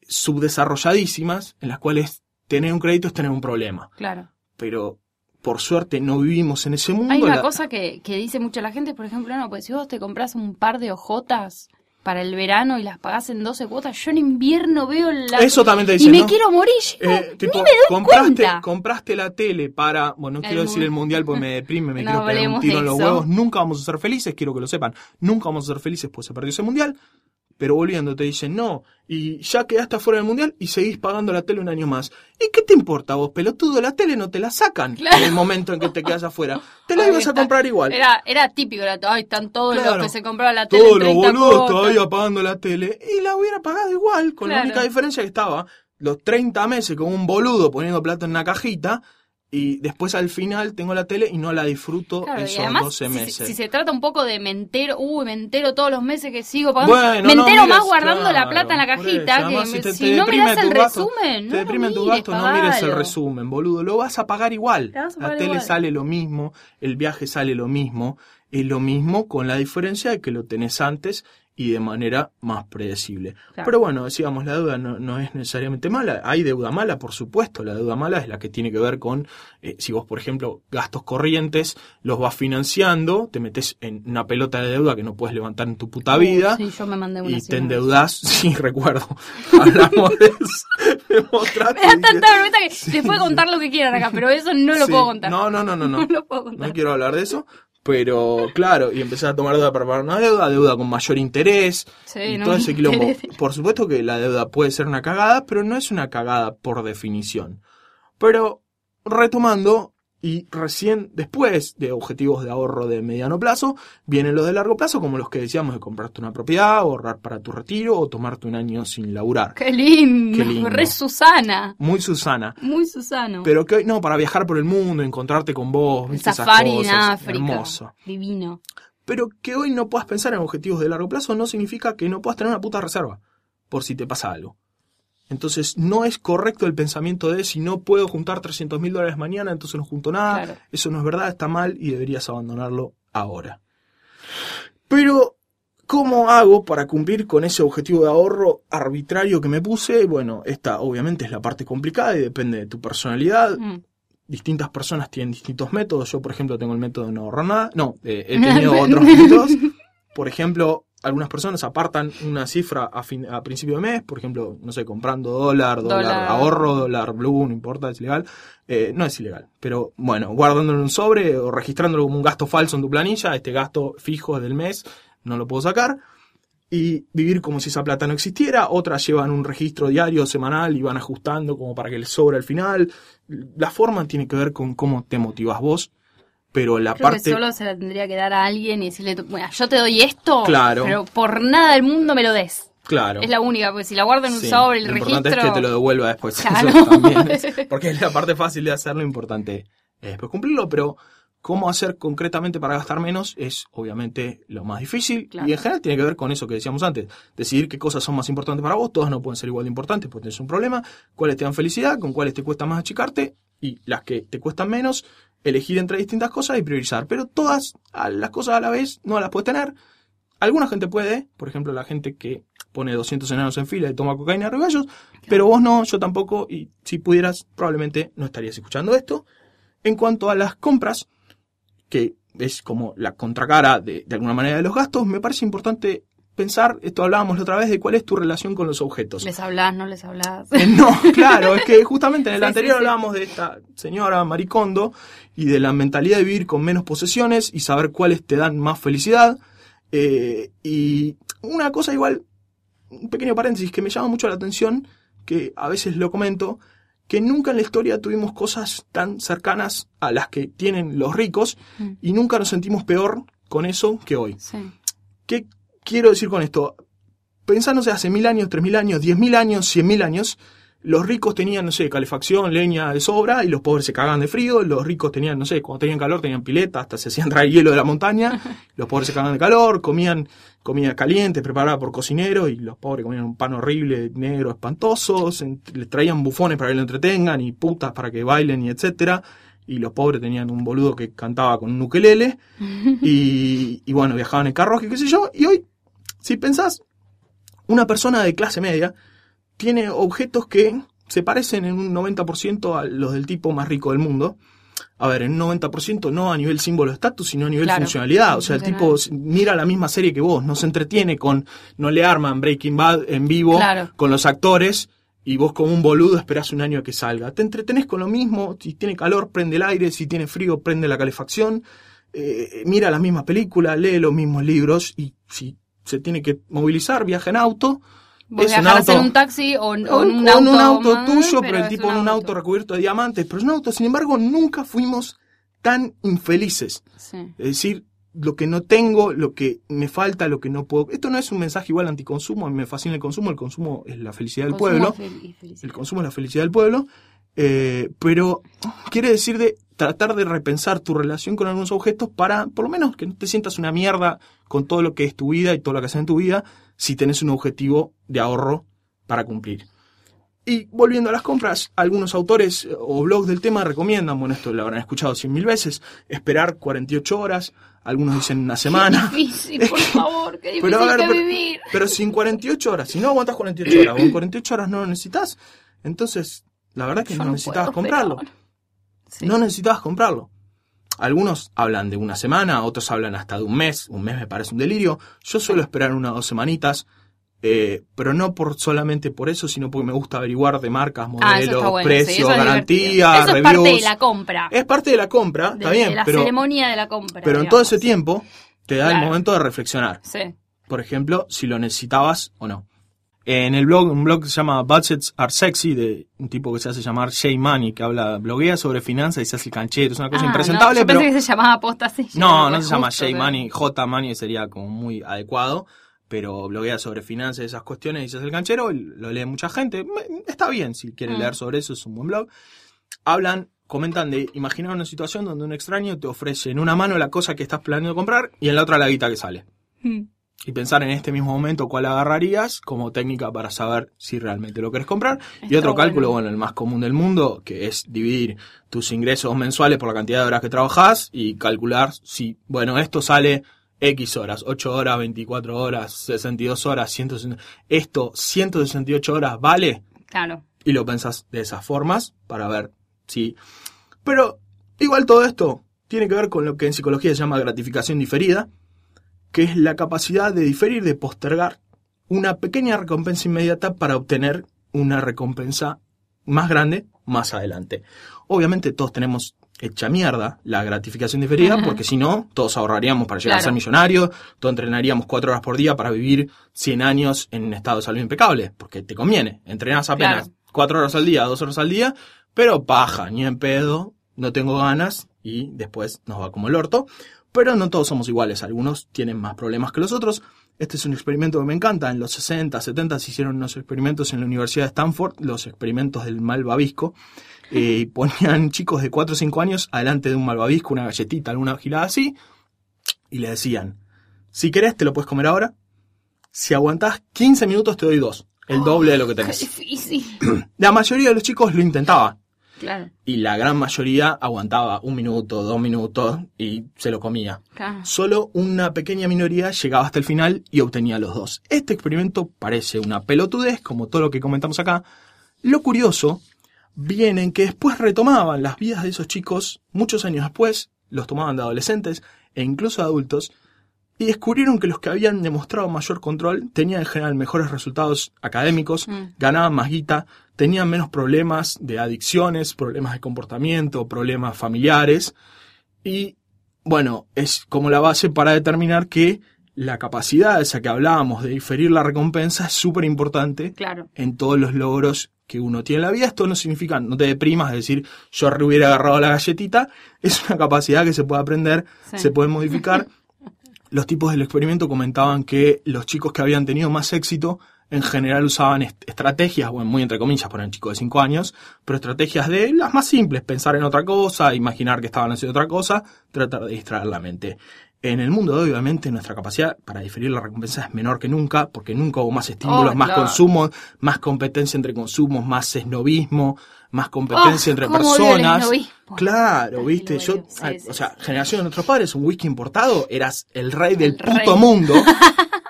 subdesarrolladísimas en las cuales tener un crédito es tener un problema, Claro. pero por suerte no vivimos en ese mundo. Hay una la- cosa que, que dice mucha la gente, por ejemplo, no, pues si vos te compras un par de ojotas, para el verano y las pagás en 12 cuotas. Yo en invierno veo la... Eso también te Y dicen, me ¿no? quiero morir. yo Eh, ni me doy compraste, cuenta. compraste la tele para, bueno, no El quiero decir el mundial porque me deprime, me No quiero pegar un tiro en los huevos, nunca vamos a ser felices, quiero que lo sepan, nunca vamos a ser felices pues se perdió ese mundial, pero volviendo te dicen, no, y ya quedaste afuera del mundial y seguís pagando la tele un año más. ¿Y qué te importa vos, pelotudo? La tele no te la sacan Claro. en el momento en que te quedas afuera. Te la Ahí ibas a comprar igual. Era, era típico, era, ay, están todos Claro. los que se compraron la tele Todos los 30 boludos cuotas. todavía pagando la tele y la hubiera pagado igual, con la única diferencia que estaba los 30 meses con un boludo poniendo plata en una cajita y después al final tengo la tele y no la disfruto Claro, y esos además, 12 si- meses. Si, se trata un poco de me entero, uy, me entero todos los meses que sigo pagando, Bueno, me no entero mires, más guardando la plata en la cajita, eso. Además, que si te- si, te no miras el resumen, te no deprimen lo tus gastos, no mires el resumen, boludo. Lo vas a pagar igual. La tele igual. sale lo mismo, el viaje sale lo mismo, es lo mismo con la diferencia de que lo tenés antes y de manera más predecible. Claro. Pero bueno, decíamos, la deuda no, no es necesariamente mala. Hay deuda mala, por supuesto. La deuda mala es la que tiene que ver con, eh, si vos, por ejemplo, gastos corrientes los vas financiando, te metes en una pelota de deuda que no puedes levantar en tu puta vida Sí, yo me mandé una y te endeudás, sí, recuerdo. Hablamos de eso. Me mostraste Me da y tanta vergüenza que les puedo contar lo que quieran acá, pero eso no lo sí, puedo contar. No, no, no, no, no. No lo puedo contar. No quiero hablar de eso. Pero claro, y empecé a tomar deuda para pagar una deuda, deuda con mayor interés, Sí, y no todo ese quilombo. Por supuesto que la deuda puede ser una cagada, pero no es una cagada por definición. Pero retomando, y recién después de objetivos de ahorro de mediano plazo, vienen los de largo plazo, como los que decíamos de comprarte una propiedad, ahorrar para tu retiro o tomarte un año sin laburar. Qué lindo, Qué lindo. re Susana, Muy Susana. muy Susano. Pero que hoy, no, para viajar por el mundo, encontrarte con vos, El viste esas safari en cosas, África, hermoso. divino. Pero que hoy no puedas pensar en objetivos de largo plazo no significa que no puedas tener una puta reserva, por si te pasa algo. Entonces, no es correcto el pensamiento de si no puedo juntar 300 mil dólares mañana, entonces no junto nada. Claro. Eso no es verdad, está mal y deberías abandonarlo ahora. Pero, ¿cómo hago para cumplir con ese objetivo de ahorro arbitrario que me puse? Bueno, esta obviamente es la parte complicada y depende de tu personalidad Mm. distintas personas tienen distintos métodos. Yo, por ejemplo, tengo el método de no ahorrar nada. No, eh, he tenido otros métodos. Por ejemplo, algunas personas apartan una cifra a, fin, a principio de mes, por ejemplo, no sé, comprando dólar, dólar, Dólar. ahorro, dólar blue, no importa, es ilegal. Eh, no es ilegal, pero bueno, guardándolo en un sobre o registrándolo como un gasto falso en tu planilla, este gasto fijo del mes, no lo puedo sacar. Y vivir como si esa plata no existiera. Otras llevan un registro diario, semanal y van ajustando como para que les sobre al final. La forma tiene que ver con cómo te motivas vos, pero la Creo parte... que solo se la tendría que dar a alguien y decirle, bueno, yo te doy esto, Claro. pero por nada del mundo me lo des. Claro. Es la única, porque si la guardo en un Sí, sobre, el lo importante registro... es que te lo devuelva después. Claro. Eso también es- porque es la parte fácil de hacerlo, importante es después cumplirlo, pero cómo hacer concretamente para gastar menos es obviamente lo más difícil Claro. y en general tiene que ver con eso que decíamos antes, decidir qué cosas son más importantes para vos, todas no pueden ser igual de importantes porque tenés un problema, cuáles te dan felicidad, con cuáles te cuesta más achicarte y las que te cuestan menos, elegir entre distintas cosas y priorizar, pero todas a las cosas a la vez no las puedes tener. Alguna gente puede, por ejemplo, la gente que pone 200 enanos en fila y toma cocaína de regallos, pero vos no, yo tampoco, y si pudieras, probablemente no estarías escuchando esto. En cuanto a las compras, que es como la contracara de, de alguna manera de los gastos, me parece importante pensar, esto hablábamos la otra vez, de cuál es tu relación con los objetos. Les hablas, no les hablas. Eh, No, claro, es que justamente en el Sí, anterior sí, sí. hablábamos de esta señora Maricondo y de la mentalidad de vivir con menos posesiones y saber cuáles te dan más felicidad. Eh, y una cosa igual, un pequeño paréntesis que me llama mucho la atención, que a veces lo comento, que nunca en la historia tuvimos cosas tan cercanas a las que tienen los ricos Mm. y nunca nos sentimos peor con eso que hoy. Sí. ¿Qué quiero decir con esto? Pensándose hace mil años, tres mil años, diez mil años, cien mil años, los ricos tenían, no sé, calefacción, leña de sobra y los pobres se cagaban de frío. Los ricos tenían, no sé, cuando tenían calor tenían pileta, hasta se hacían traer hielo de la montaña. Los pobres se cagaban de calor, comían comida caliente preparada por cocineros y los pobres comían un pan horrible, negro, espantoso. se- les traían bufones para que lo entretengan y putas para que bailen y etcétera. Y los pobres tenían un boludo que cantaba con un ukelele y, y bueno, viajaban en carruaje, qué sé yo. Y hoy, si pensás, una persona de clase media tiene objetos que se parecen en un 90% a los del tipo más rico del mundo. a ver, en un 90% no a nivel símbolo de estatus, sino a nivel Claro, funcionalidad. O sea, el tipo mira la misma serie que vos, no se entretiene con, no le arman Breaking Bad en vivo Claro. con los actores y vos como un boludo esperás un año a que salga. Te entretenés con lo mismo, si tiene calor prende el aire, si tiene frío prende la calefacción, eh, mira las mismas películas, lee los mismos libros y si se tiene que movilizar, viaja en auto. Vos es un en un taxi o, en- o o en en un auto, un auto tuyo, pero, el tipo en un auto recubierto de diamantes, pero es un auto, sin embargo, nunca fuimos tan infelices. Sí. Es decir, lo que no tengo, lo que me falta, lo que no puedo. Esto no es un mensaje igual anticonsumo, a mí me fascina el consumo, el consumo es la felicidad del pueblo, fel- el consumo es la felicidad del pueblo, eh, pero quiere decir de tratar de repensar tu relación con algunos objetos para, por lo menos, que no te sientas una mierda con todo lo que es tu vida y todo lo que haces en tu vida, si tenés un objetivo de ahorro para cumplir. Y volviendo a las compras, algunos autores eh, o blogs del tema recomiendan, bueno, esto lo habrán escuchado cien mil veces, esperar 48 horas, algunos dicen una semana. Qué difícil, por favor, qué difícil Pero a ver, que pero, vivir. pero sin 48 horas, si no aguantas 48 horas o en 48 horas no lo necesitas, entonces la verdad es que Yo no, puedo comprarlo. esperar. Sí. No necesitabas comprarlo. Algunos hablan de una semana, otros hablan hasta de un mes. Un mes me parece un delirio. Yo suelo esperar una o dos semanitas, eh, pero no por solamente por eso, sino porque me gusta averiguar de marcas, Ah, modelos, está bueno. sí, precios, eso es. Eso es reviews. parte de la compra. Es parte de la compra, de, está bien, de la pero, ceremonia de la compra. pero en todo ese tiempo te da el momento de reflexionar. Sí. Por ejemplo, si lo necesitabas o no. En el blog, un blog que se llama Budgets Are Sexy, de un tipo que se hace llamar Jay Money, que habla, bloguea sobre finanzas y se hace el canchero. Es una cosa Ah, impresentable, no, yo pero. pensé que se llamaba posta así. No, no se llama Jay pero- Money, J Money sería como muy adecuado, pero bloguea sobre finanzas y esas cuestiones y se hace el canchero, lo lee mucha gente. Está bien, si quieren Mm. leer sobre eso, es un buen blog. Hablan, comentan de imaginar una situación donde un extraño te ofrece en una mano la cosa que estás planeando comprar y en la otra la guita que sale. Mm. Y pensar en este mismo momento cuál agarrarías como técnica para saber si realmente lo querés comprar. y otro cálculo, bueno. bueno, el más común del mundo, que es dividir tus ingresos mensuales por la cantidad de horas que trabajás y calcular si, bueno, esto sale X horas, 8 horas, 24 horas, 62 horas, 160, esto 168 horas vale Claro. y lo pensás de esas formas para ver si... Pero igual todo esto tiene que ver con lo que en psicología se llama gratificación diferida, que es la capacidad de diferir, de postergar una pequeña recompensa inmediata para obtener una recompensa más grande más adelante. Obviamente todos tenemos hecha mierda la gratificación diferida, Ajá. porque si no, todos ahorraríamos para llegar a ser millonarios, todos entrenaríamos cuatro horas por día para vivir 100 años en un estado de salud impecable, porque te conviene. Entrenás apenas Claro. cuatro horas al día, dos horas al día, pero paja, ni en pedo, no tengo ganas y después nos va como el orto. Pero no todos somos iguales, algunos tienen más problemas que los otros. Este es un experimento que me encanta. En los 60, 70 se hicieron unos experimentos en la Universidad de Stanford, los experimentos del malvavisco. Eh, y ponían chicos de 4 o 5 años adelante de un malvavisco, una galletita, alguna gilada así, y le decían, si querés te lo puedes comer ahora, si aguantás 15 minutos te doy dos, el doble de lo que tenés. difícil. La mayoría de los chicos lo intentaba, Claro. y la gran mayoría aguantaba un minuto, dos minutos y se lo comía. claro. Solo una pequeña minoría llegaba hasta el final y obtenía los dos. Este experimento parece una pelotudez, como todo lo que comentamos acá. Lo curioso viene en que después retomaban las vidas de esos chicos, muchos años después, los tomaban de adolescentes e incluso de adultos, y descubrieron que los que habían demostrado mayor control tenían en general mejores resultados académicos, Mm. ganaban más guita, tenían menos problemas de adicciones, problemas de comportamiento, problemas familiares, y bueno, es como la base para determinar que la capacidad esa que hablábamos de diferir la recompensa es súper importante Claro. en todos los logros que uno tiene en la vida. Esto no significa, no te deprimas, es decir, yo hubiera agarrado la galletita. Es una capacidad que se puede aprender, Sí. se puede modificar. Los tipos del experimento comentaban que los chicos que habían tenido más éxito en general usaban est- estrategias, bueno, muy entre comillas por un chico de 5 años, pero estrategias de las más simples, pensar en otra cosa, imaginar que estaban haciendo otra cosa, tratar de distraer la mente. En el mundo de hoy, obviamente, nuestra capacidad para diferir la recompensa es menor que nunca, porque nunca hubo más estímulos, Oh, más claro. consumo, más competencia entre consumos, más esnobismo, más competencia Oh, entre personas. Claro, viste, yo. Sí, sí, o sea, sí, generación de nuestros padres, un whisky importado, eras el rey del El puto rey. mundo.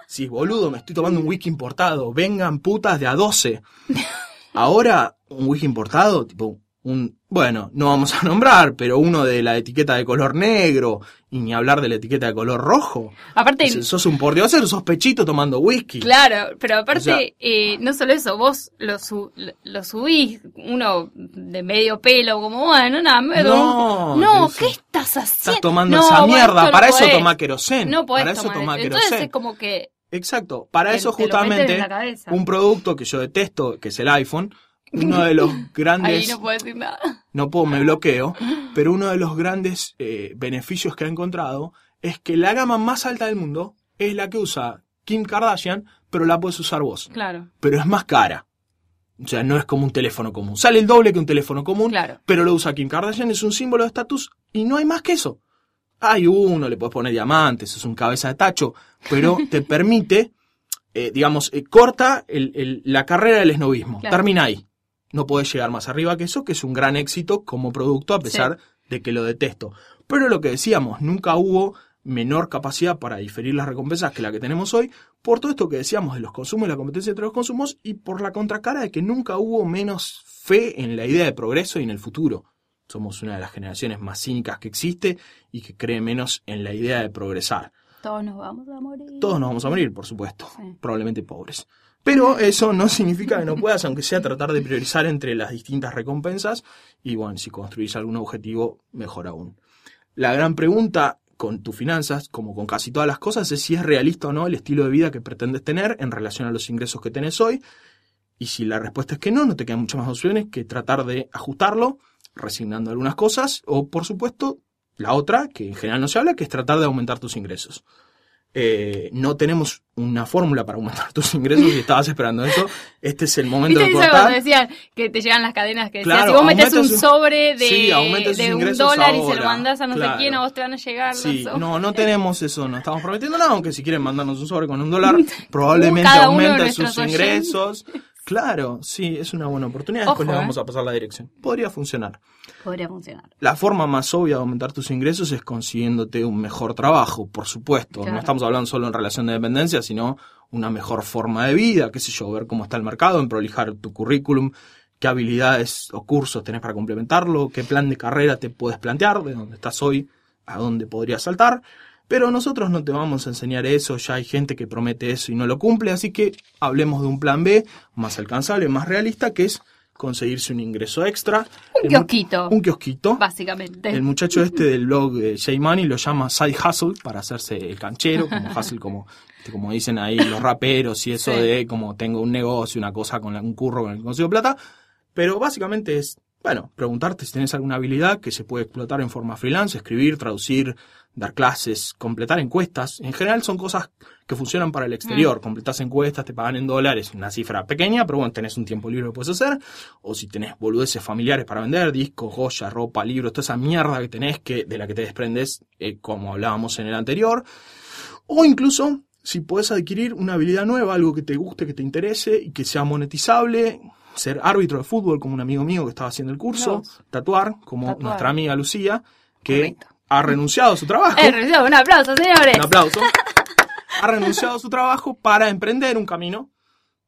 Sí, boludo, me estoy tomando un whisky importado, vengan putas de a 12. Ahora, un whisky importado, tipo, un, bueno, no vamos a nombrar, pero uno de la etiqueta de color negro, y ni hablar de la etiqueta de color rojo. Aparte, Dices, sos un pordiosero, sos pechito tomando whisky. Claro, pero aparte, O sea- eh, no solo eso, vos lo, su- lo subís, uno de medio pelo, como bueno, nada, medio- No, no, sí, ¿qué estás haciendo? Estás tomando No, esa mierda, para no eso podés. toma querosén. No podés para eso tomar toma eso. Entonces querosén. es como que Exacto, para eso justamente un producto que yo detesto, que es el iPhone, uno de los ahí grandes, no puedo decir nada. no puedo, me bloqueo, pero uno de los grandes eh, beneficios que ha encontrado es que la gama más alta del mundo es la que usa Kim Kardashian, pero la puedes usar vos. Claro, Pero es más cara. O sea, no es como un teléfono común. Sale el doble que un teléfono común, claro. pero lo usa Kim Kardashian, es un símbolo de estatus y no hay más que eso. Hay uno, le puedes poner diamantes, es un cabeza de tacho, pero te permite, eh, digamos, eh, corta el- el- la carrera del esnovismo. Claro. Termina ahí. No podés llegar más arriba que eso, que es un gran éxito como producto, a pesar de que lo detesto. Pero lo que decíamos, nunca hubo menor capacidad para diferir las recompensas que la que tenemos hoy, por todo esto que decíamos de los consumos y la competencia entre los consumos, y por la contracara de que nunca hubo menos fe en la idea de progreso y en el futuro. Somos una de las generaciones más cínicas que existe y que cree menos en la idea de progresar. Todos nos vamos a morir. Todos nos vamos a morir, por supuesto, Sí. probablemente pobres. Pero eso no significa que no puedas, aunque sea tratar de priorizar entre las distintas recompensas y bueno, si construís algún objetivo, mejor aún. La gran pregunta con tus finanzas, como con casi todas las cosas, es si es realista o no el estilo de vida que pretendes tener en relación a los ingresos que tenés hoy. Y si la respuesta es que no, no te quedan muchas más opciones que tratar de ajustarlo, resignando algunas cosas, o por supuesto, la otra, que en general no se habla, que es tratar de aumentar tus ingresos. Eh, no tenemos una fórmula para aumentar tus ingresos si estabas esperando eso. Este es el momento ¿Viste de eso cuando cortar. decían que te llegan las cadenas que decían, Claro, si vos metes un aumenta sobre de, Sí, aumenta sus de un dólar y se lo mandás a no claro. sé quién, a vos te van a llegar Sí, no, no tenemos eso, no estamos prometiendo nada, aunque si quieren mandarnos un sobre con un dólar, probablemente de aumente nuestros sus ingresos. Claro, sí, es una buena oportunidad. Después Ojo, le eh. vamos a pasar la dirección. Podría funcionar. Podría funcionar. La forma más obvia de aumentar tus ingresos es consiguiéndote un mejor trabajo, por supuesto. Claro. No estamos hablando solo en relación de dependencia, sino una mejor forma de vida, qué sé yo, ver cómo está el mercado, en prolijar tu currículum, qué habilidades o cursos tenés para complementarlo, qué plan de carrera te puedes plantear, de dónde estás hoy, a dónde podrías saltar. Pero nosotros no te vamos a enseñar eso, ya hay gente que promete eso y no lo cumple, así que hablemos de un plan B más alcanzable, más realista, que es conseguirse un ingreso extra. Un kiosquito, Un kiosquito. básicamente. El muchacho este del blog de J Money lo llama side hustle para hacerse el canchero, como hustle como, como dicen ahí los raperos y eso Sí. de como tengo un negocio, una cosa con la- un curro con el que consigo plata. Pero básicamente es, bueno, preguntarte si tienes alguna habilidad que se puede explotar en forma freelance, escribir, traducir, dar clases, completar encuestas. En general son cosas que funcionan para el exterior. Completas encuestas, te pagan en dólares, una cifra pequeña, pero bueno, tenés un tiempo libre que puedes hacer. O si tenés boludeces familiares para vender, discos, joyas, ropa, libros, toda esa mierda que tenés que, de la que te desprendes, eh, como hablábamos en el anterior. O incluso si puedes adquirir una habilidad nueva, algo que te guste, que te interese y que sea monetizable, ser árbitro de fútbol como un amigo mío que estaba haciendo el curso, No. tatuar como Tatuar. nuestra amiga Lucía, que Correcto. Ha renunciado a su trabajo. Eh, recibo un aplauso, señores. Un aplauso. ha renunciado a su trabajo para emprender un camino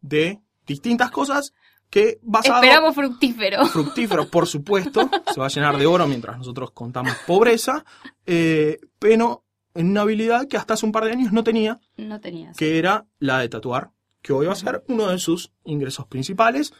de distintas cosas que basado Esperamos fructífero. fructífero, por supuesto, se va a llenar de oro mientras nosotros contamos pobreza, eh, pero en una habilidad que hasta hace un par de años no tenía, No tenías. que era la de tatuar, que hoy va a ser uno de sus ingresos principales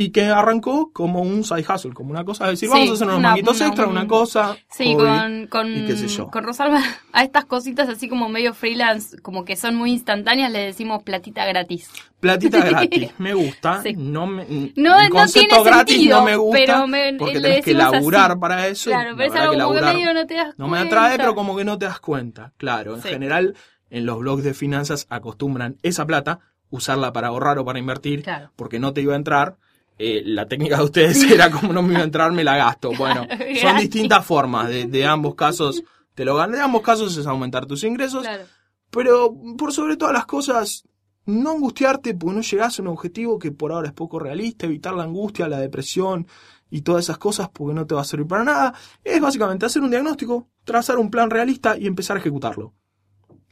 y que arrancó como un side hustle, como una cosa de decir, Sí, vamos a hacer unos una- manguitos extra, un- una cosa. Sí, hobby. con, con, y qué sé yo. con Rosalba, a estas cositas así como medio freelance, como que son muy instantáneas, le decimos platita gratis. Platita gratis, me gusta. Sí. No, me, No- el no concepto tiene gratis sentido, no me gusta pero me- porque tenés que laburar así. para eso. Claro, la pero es algo que como que laburar medio no te das no me atrae, pero como que no te das cuenta. Claro, en Sí. general en los blogs de finanzas acostumbran esa plata usarla para ahorrar o para invertir Claro. porque no te iba a entrar. Eh, la técnica de ustedes era como no me iba a entrar, me la gasto. Bueno, son distintas formas. De, de ambos casos te lo ganas. De ambos casos es aumentar tus ingresos. Claro. Pero por sobre todas las cosas, no angustiarte porque no llegás a un objetivo que por ahora es poco realista, evitar la angustia, la depresión y todas esas cosas porque no te va a servir para nada. Es básicamente hacer un diagnóstico, trazar un plan realista y empezar a ejecutarlo.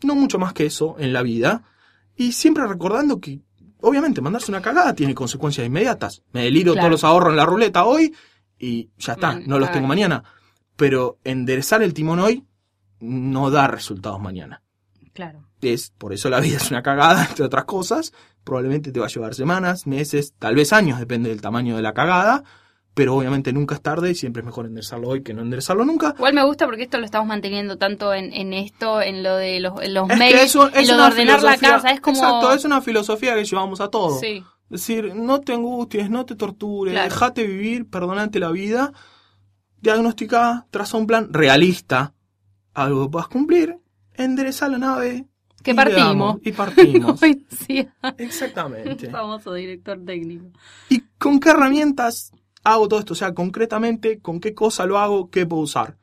No mucho más que eso en la vida. Y siempre recordando que, obviamente, mandarse una cagada tiene consecuencias inmediatas. Me deliro Claro. todos los ahorros en la ruleta hoy y ya está, Man, no los tengo mañana. Pero enderezar el timón hoy no da resultados mañana. Claro. Es, por eso la vida es una cagada, entre otras cosas. Probablemente te va a llevar semanas, meses, tal vez años, depende del tamaño de la cagada. Pero obviamente nunca es tarde y siempre es mejor enderezarlo hoy que no enderezarlo nunca. Igual me gusta porque esto lo estamos manteniendo tanto en, en esto, en lo de los, en los Es mails, que eso en lo de ordenar la casa. Es como. Exacto, es una filosofía que llevamos a todo. Sí. Es decir, no te angusties, no te tortures, Claro. dejate vivir, perdonate la vida, diagnostica, traza un plan realista, algo que puedas cumplir, endereza la nave. Que y partimos. y partimos. Exactamente. el famoso director técnico. ¿Y con qué herramientas hago todo esto? O sea, concretamente, ¿con qué cosa lo hago? ¿Qué puedo usar?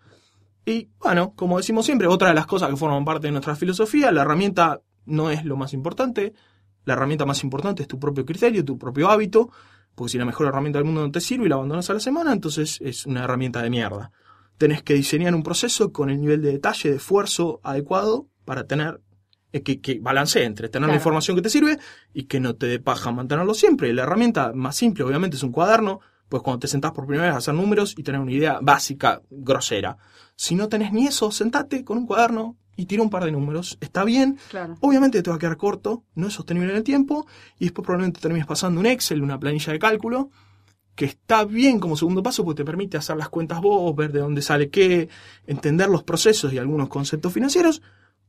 Y bueno, como decimos siempre, otra de las cosas que forman parte de nuestra filosofía, la herramienta no es lo más importante. La herramienta más importante es tu propio criterio, tu propio hábito. Porque si la mejor herramienta del mundo no te sirve y la abandonas a la semana, entonces es una herramienta de mierda. Tenés que diseñar un proceso con el nivel de detalle, de esfuerzo adecuado para tener eh, que, que balancee entre tener la información que te sirve y que no te dé paja mantenerlo siempre. La herramienta más simple, obviamente, es un cuaderno, pues cuando te sentás por primera vez a hacer números y tener una idea básica, grosera. Si no tenés ni eso, sentate con un cuaderno y tira un par de números. Está bien, Claro. Obviamente te va a quedar corto, no es sostenible en el tiempo, y después probablemente termines pasando un Excel, una planilla de cálculo, que está bien como segundo paso porque te permite hacer las cuentas vos, ver de dónde sale qué, entender los procesos y algunos conceptos financieros,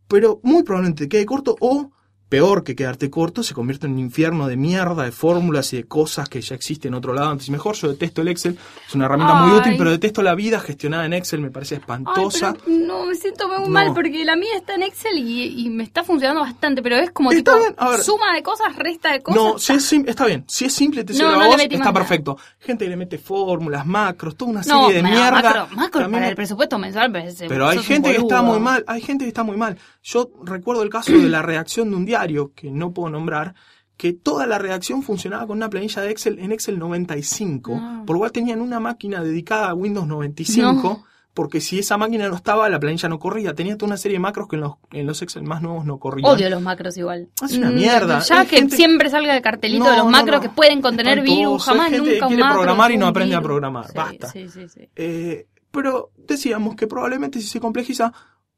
pero muy probablemente te quede corto o, peor que quedarte corto, se convierte en un infierno de mierda, de fórmulas y de cosas que ya existen en otro lado antes y mejor. Yo detesto el Excel, es una herramienta muy útil, pero detesto la vida gestionada en Excel, me parece Ay, espantosa. pero no, me siento muy No. mal porque la mía está en Excel y, y me está funcionando bastante, pero es como Está tipo ver. suma de cosas, resta de cosas. No, si es sim- está bien. Si es simple, te No, a vos, está perfecto. Gente que le mete fórmulas, macros, toda una serie de mierda. macro, macro para me- el presupuesto mensual, pero, hay gente que está muy mal, hay gente que está muy mal. Yo recuerdo el caso de la redacción de un diario, que no puedo nombrar, que toda la redacción funcionaba con una planilla de Excel en Excel 95, No. por lo cual tenían una máquina dedicada a Windows 95, No. porque si esa máquina no estaba, la planilla no corría. Tenía toda una serie de macros que en los, en los Excel más nuevos no corrían. Odio los macros igual. Es una Mm, mierda. Ya Hay que gente- siempre salga el cartelito No, de los macros que pueden contener virus, jamás Hay gente nunca que quiere programar y no aprende a programar. Sí, Basta. Sí, sí, sí. Eh, pero decíamos que probablemente si se complejiza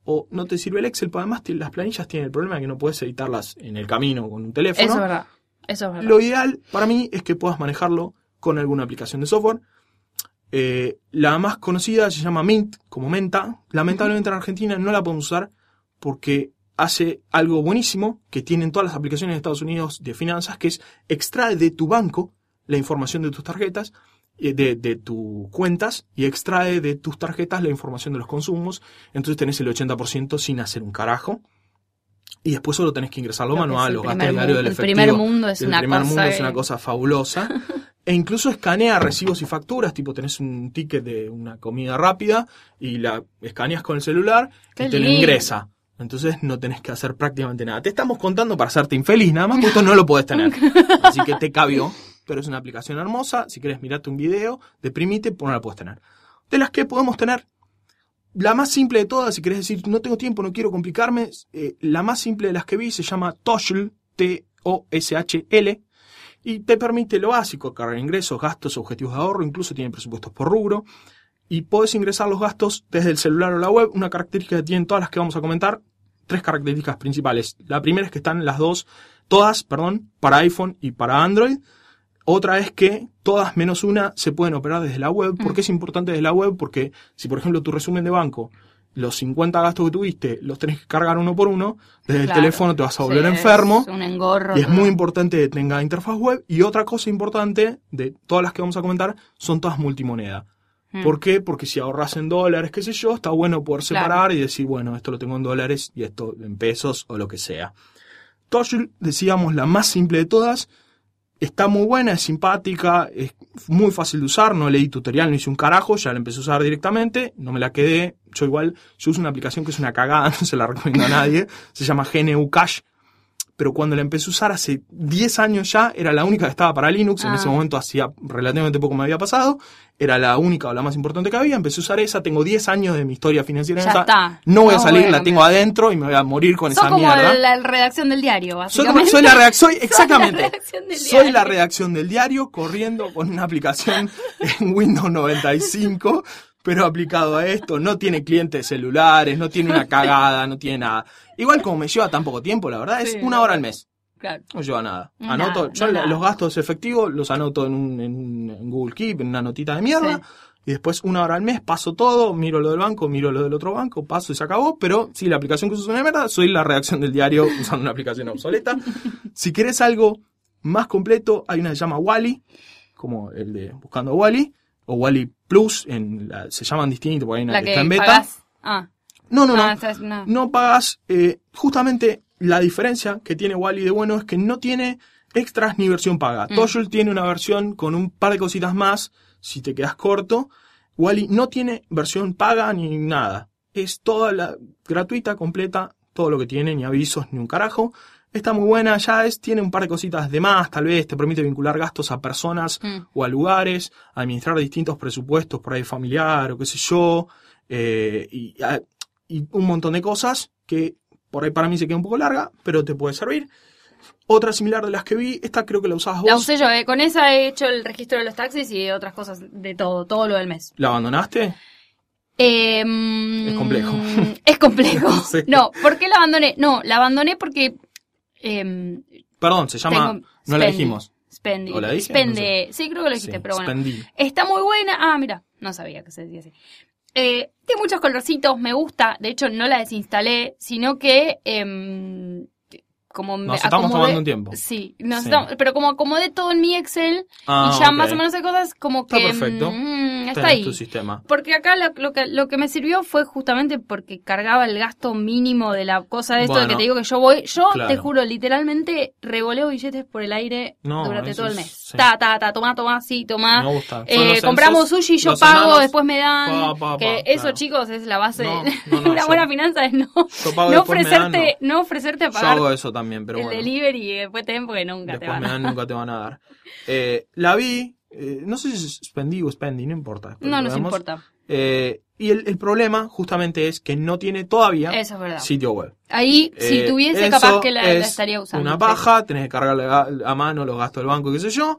o no te sirve el Excel, porque además las planillas tienen el problema de que no puedes editarlas en el camino con un teléfono. Eso es verdad. Eso es verdad. Lo ideal para mí es que puedas manejarlo con alguna aplicación de software. Eh, la más conocida se llama Mint, como Menta. Lamentablemente en Argentina no la podemos usar porque hace algo buenísimo que tienen todas las aplicaciones de Estados Unidos de finanzas, que es extrae de tu banco la información de tus tarjetas, de, de tus cuentas, y extrae de tus tarjetas la información de los consumos. Entonces tenés el 80% sin hacer un carajo. Y después solo tenés que ingresar lo Creo que manual, el los gastos diarios del el efectivo. primer mundo es El una primer cosa mundo es que- una cosa fabulosa. e incluso escanea recibos y facturas, tipo tenés un ticket de una comida rápida y la escaneas con el celular Qué y te lo ingresa. Entonces no tenés que hacer prácticamente nada. Te estamos contando para hacerte infeliz, nada más, porque esto no lo podés tener. Así que te cabió. Pero es una aplicación hermosa. Si querés mirarte un video, deprimite, pues no la puedes tener. De las que podemos tener, la más simple de todas, si querés decir, no tengo tiempo, no quiero complicarme, eh, la más simple de las que vi se llama Toshl, T-O-S-H-L, y te permite lo básico, cargar ingresos, gastos, objetivos de ahorro, incluso tiene presupuestos por rubro, y podés ingresar los gastos desde el celular o la web, una característica que tienen todas las que vamos a comentar, tres características principales. La primera es que están las dos, todas, perdón, para iPhone y para Android. Otra es que todas menos una se pueden operar desde la web. ¿Por qué es importante desde la web? Porque si, por ejemplo, tu resumen de banco, los 50 gastos que tuviste, los tenés que cargar uno por uno, desde Claro. el teléfono te vas a volver Sí, enfermo. Es un engorro. Y es muy importante que tenga interfaz web. Y otra cosa importante de todas las que vamos a comentar son todas multimoneda. Mm. ¿Por qué? Porque si ahorras en dólares, qué sé yo, está bueno poder Claro. separar y decir, bueno, esto lo tengo en dólares y esto en pesos o lo que sea. Toshul, decíamos, la más simple de todas. Está muy buena, es simpática, es muy fácil de usar, no leí tutorial, no hice un carajo, ya la empecé a usar directamente, no me la quedé. Yo igual, yo uso una aplicación que es una cagada, no se la recomiendo a nadie, se llama GNU Cash, pero cuando la empecé a usar hace 10 años ya, era la única que estaba para Linux. En Ah. ese momento hacía relativamente poco me había pasado. Era la única o la más importante que había. Empecé a usar esa. Tengo 10 años de mi historia financiera Ya está. No voy a No salir, voy a la tengo adentro y me voy a morir con Sos esa como mierda. la redacción del diario, Soy, básicamente. como- soy la redacción, exactamente. redacción del soy la redacción del diario corriendo con una aplicación en Windows 95, pero aplicado a esto. No tiene clientes celulares, no tiene una cagada, no tiene nada. Igual como me lleva tan poco tiempo, la verdad, es Sí. una hora al mes. Claro. No lleva nada. No Anoto, nada, yo no nada. los gastos efectivos los anoto en, un, en, un- en Google Keep, en una notita de mierda. Sí. Y después una hora al mes paso todo, miro lo del banco, miro lo del otro banco, paso y se acabó. Pero si la aplicación que uso es una mierda, soy la redacción del diario usando una aplicación obsoleta. si querés algo más completo, hay una que se llama Wally, como el de Buscando Wally, o Wally Plus, en la- se llaman distintos porque hay una que, que está en beta. pagás. Ah, No, no, no Ah, una- no pagas. eh, justamente la diferencia que tiene Wally de bueno es que no tiene extras ni versión paga. Mm. Toshul tiene una versión con un par de cositas más si te quedas corto. Wally no tiene versión paga ni nada. Es toda la gratuita, completa, todo lo que tiene, ni avisos, ni un carajo. Está muy buena, ya es, tiene un par de cositas de más, tal vez te permite vincular gastos a personas Mm. o a lugares, administrar distintos presupuestos por ahí familiar o qué sé yo, eh, y, a- y un montón de cosas que por ahí para mí se queda un poco larga, pero te puede servir. Otra similar de las que vi, esta creo que la usabas vos. La usé yo, eh. con esa he hecho el registro de los taxis y otras cosas de todo, todo lo del mes. ¿La abandonaste? Eh, Es complejo. Es complejo. Sí. No, ¿por qué la abandoné? No, la abandoné porque... em, Perdón, se llama... tengo- no la Spendi. dijimos. Spendi. ¿O la dije? Spende. Sí, creo que lo dijiste, Sí, pero bueno. Spendí. Está muy buena. Ah, mira, no sabía que se decía así. Eh, tiene muchos colorcitos, me gusta. De hecho, no la desinstalé, sino que em, como me Nos estamos acomodé- tomando un tiempo. Sí, nos Sí. estamos- pero como acomodé todo en mi Excel Ah, y ya ok. más o menos hay cosas como que Está perfecto. mm, está ahí. tu sistema. Porque acá lo, lo que, lo que me sirvió fue justamente porque cargaba el gasto mínimo de la cosa de esto de que te digo que yo voy, yo claro. te juro, literalmente revoleo billetes por el aire No, durante todo el es- mes. sí. Ta, ta, ta, tomá, tomá, sí, tomá. Me gusta. Eh, compramos censos, sushi, yo pago, enanos. después me dan. Pa, pa, que eso, claro. chicos, es la base No, de no, una yo- buena finanza, es no, Yo no me ofrecerte, no. ofrecerte a Yo pagar hago eso también, pero el bueno. delivery y después te den porque nunca te Después van me a dan, nunca te van a dar. Eh, la vi, eh, no sé si es Spendi o Spendi, no importa. No nos importa. Eh, y el, el problema justamente es que no tiene todavía Eso es verdad. sitio web. Ahí, si Eh, tuviese, capaz que la, la es estaría usando. Una paja, tenés que cargarle a, a mano los gastos del banco, qué sé yo.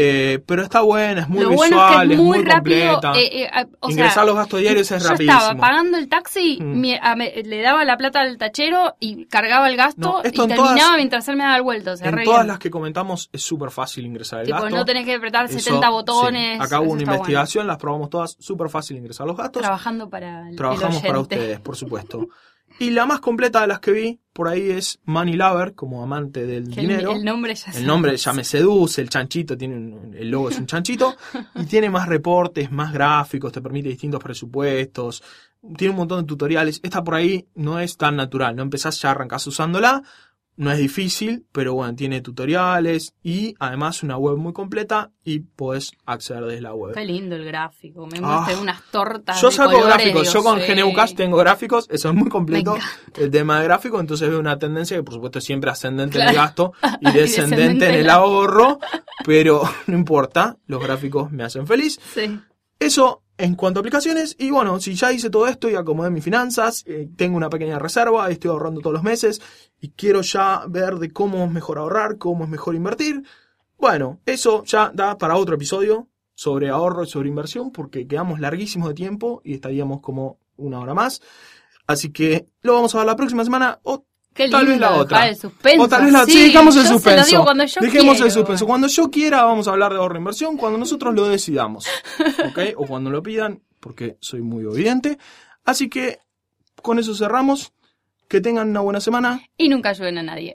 Eh, pero está buena, es muy Lo visual, bueno es que es muy, rápido. completa. eh, eh, o Ingresar sea, los gastos diarios es yo rapidísimo. estaba pagando el taxi, Mm. mi- a me- le daba la plata al tachero y cargaba el gasto No, y terminaba todas- mientras él me daba el vuelto. O sea, en re todas bien. las que comentamos es súper fácil ingresar el Tipo, gasto. no tenés que apretar Eso, 70 botones. sí. Acá hubo una está bueno. investigación, las probamos todas, súper fácil ingresar los gastos. Trabajando para el, Trabajamos el para ustedes, por supuesto. Y la más completa de las que vi por ahí es Money Lover, como amante del Que el- dinero. El, nombre ya El nombre ya me seduce, el chanchito tiene un- el logo es un chanchito y tiene más reportes, más gráficos, te permite distintos presupuestos, tiene un montón de tutoriales. Esta por ahí no es tan natural, no empezás ya arrancás usándola, no es difícil, pero bueno, tiene tutoriales y además una web muy completa y podés acceder desde la web. Qué lindo el gráfico. Me Ah. muestra unas tortas. Yo de saco colores, gráficos, digo, yo con sí. Tengo gráficos, eso es muy completo, el tema de gráfico, entonces veo una tendencia que por supuesto es siempre ascendente en el gasto y descendente en el ahorro, pero no importa, los gráficos me hacen feliz. Sí. Eso en cuanto a aplicaciones, y bueno, si ya hice todo esto y acomodé mis finanzas, eh, tengo una pequeña reserva, estoy ahorrando todos los meses y quiero ya ver de cómo es mejor ahorrar, cómo es mejor invertir. Bueno, eso ya da para otro episodio sobre ahorro y sobre inversión, porque quedamos larguísimos de tiempo y estaríamos como una hora más. Así que lo vamos a ver la próxima semana Qué lindo. tal vez la otra. dejar el suspenso. O tal vez la sí, sí, dejamos el yo se lo suspenso. digo cuando yo Dejemos quiero. el suspenso. Cuando yo quiera vamos a hablar de ahorro e inversión, cuando nosotros lo decidamos. ¿Ok? O cuando lo pidan, porque soy muy obediente. Así que con eso cerramos. Que tengan una buena semana. Y nunca ayuden a nadie.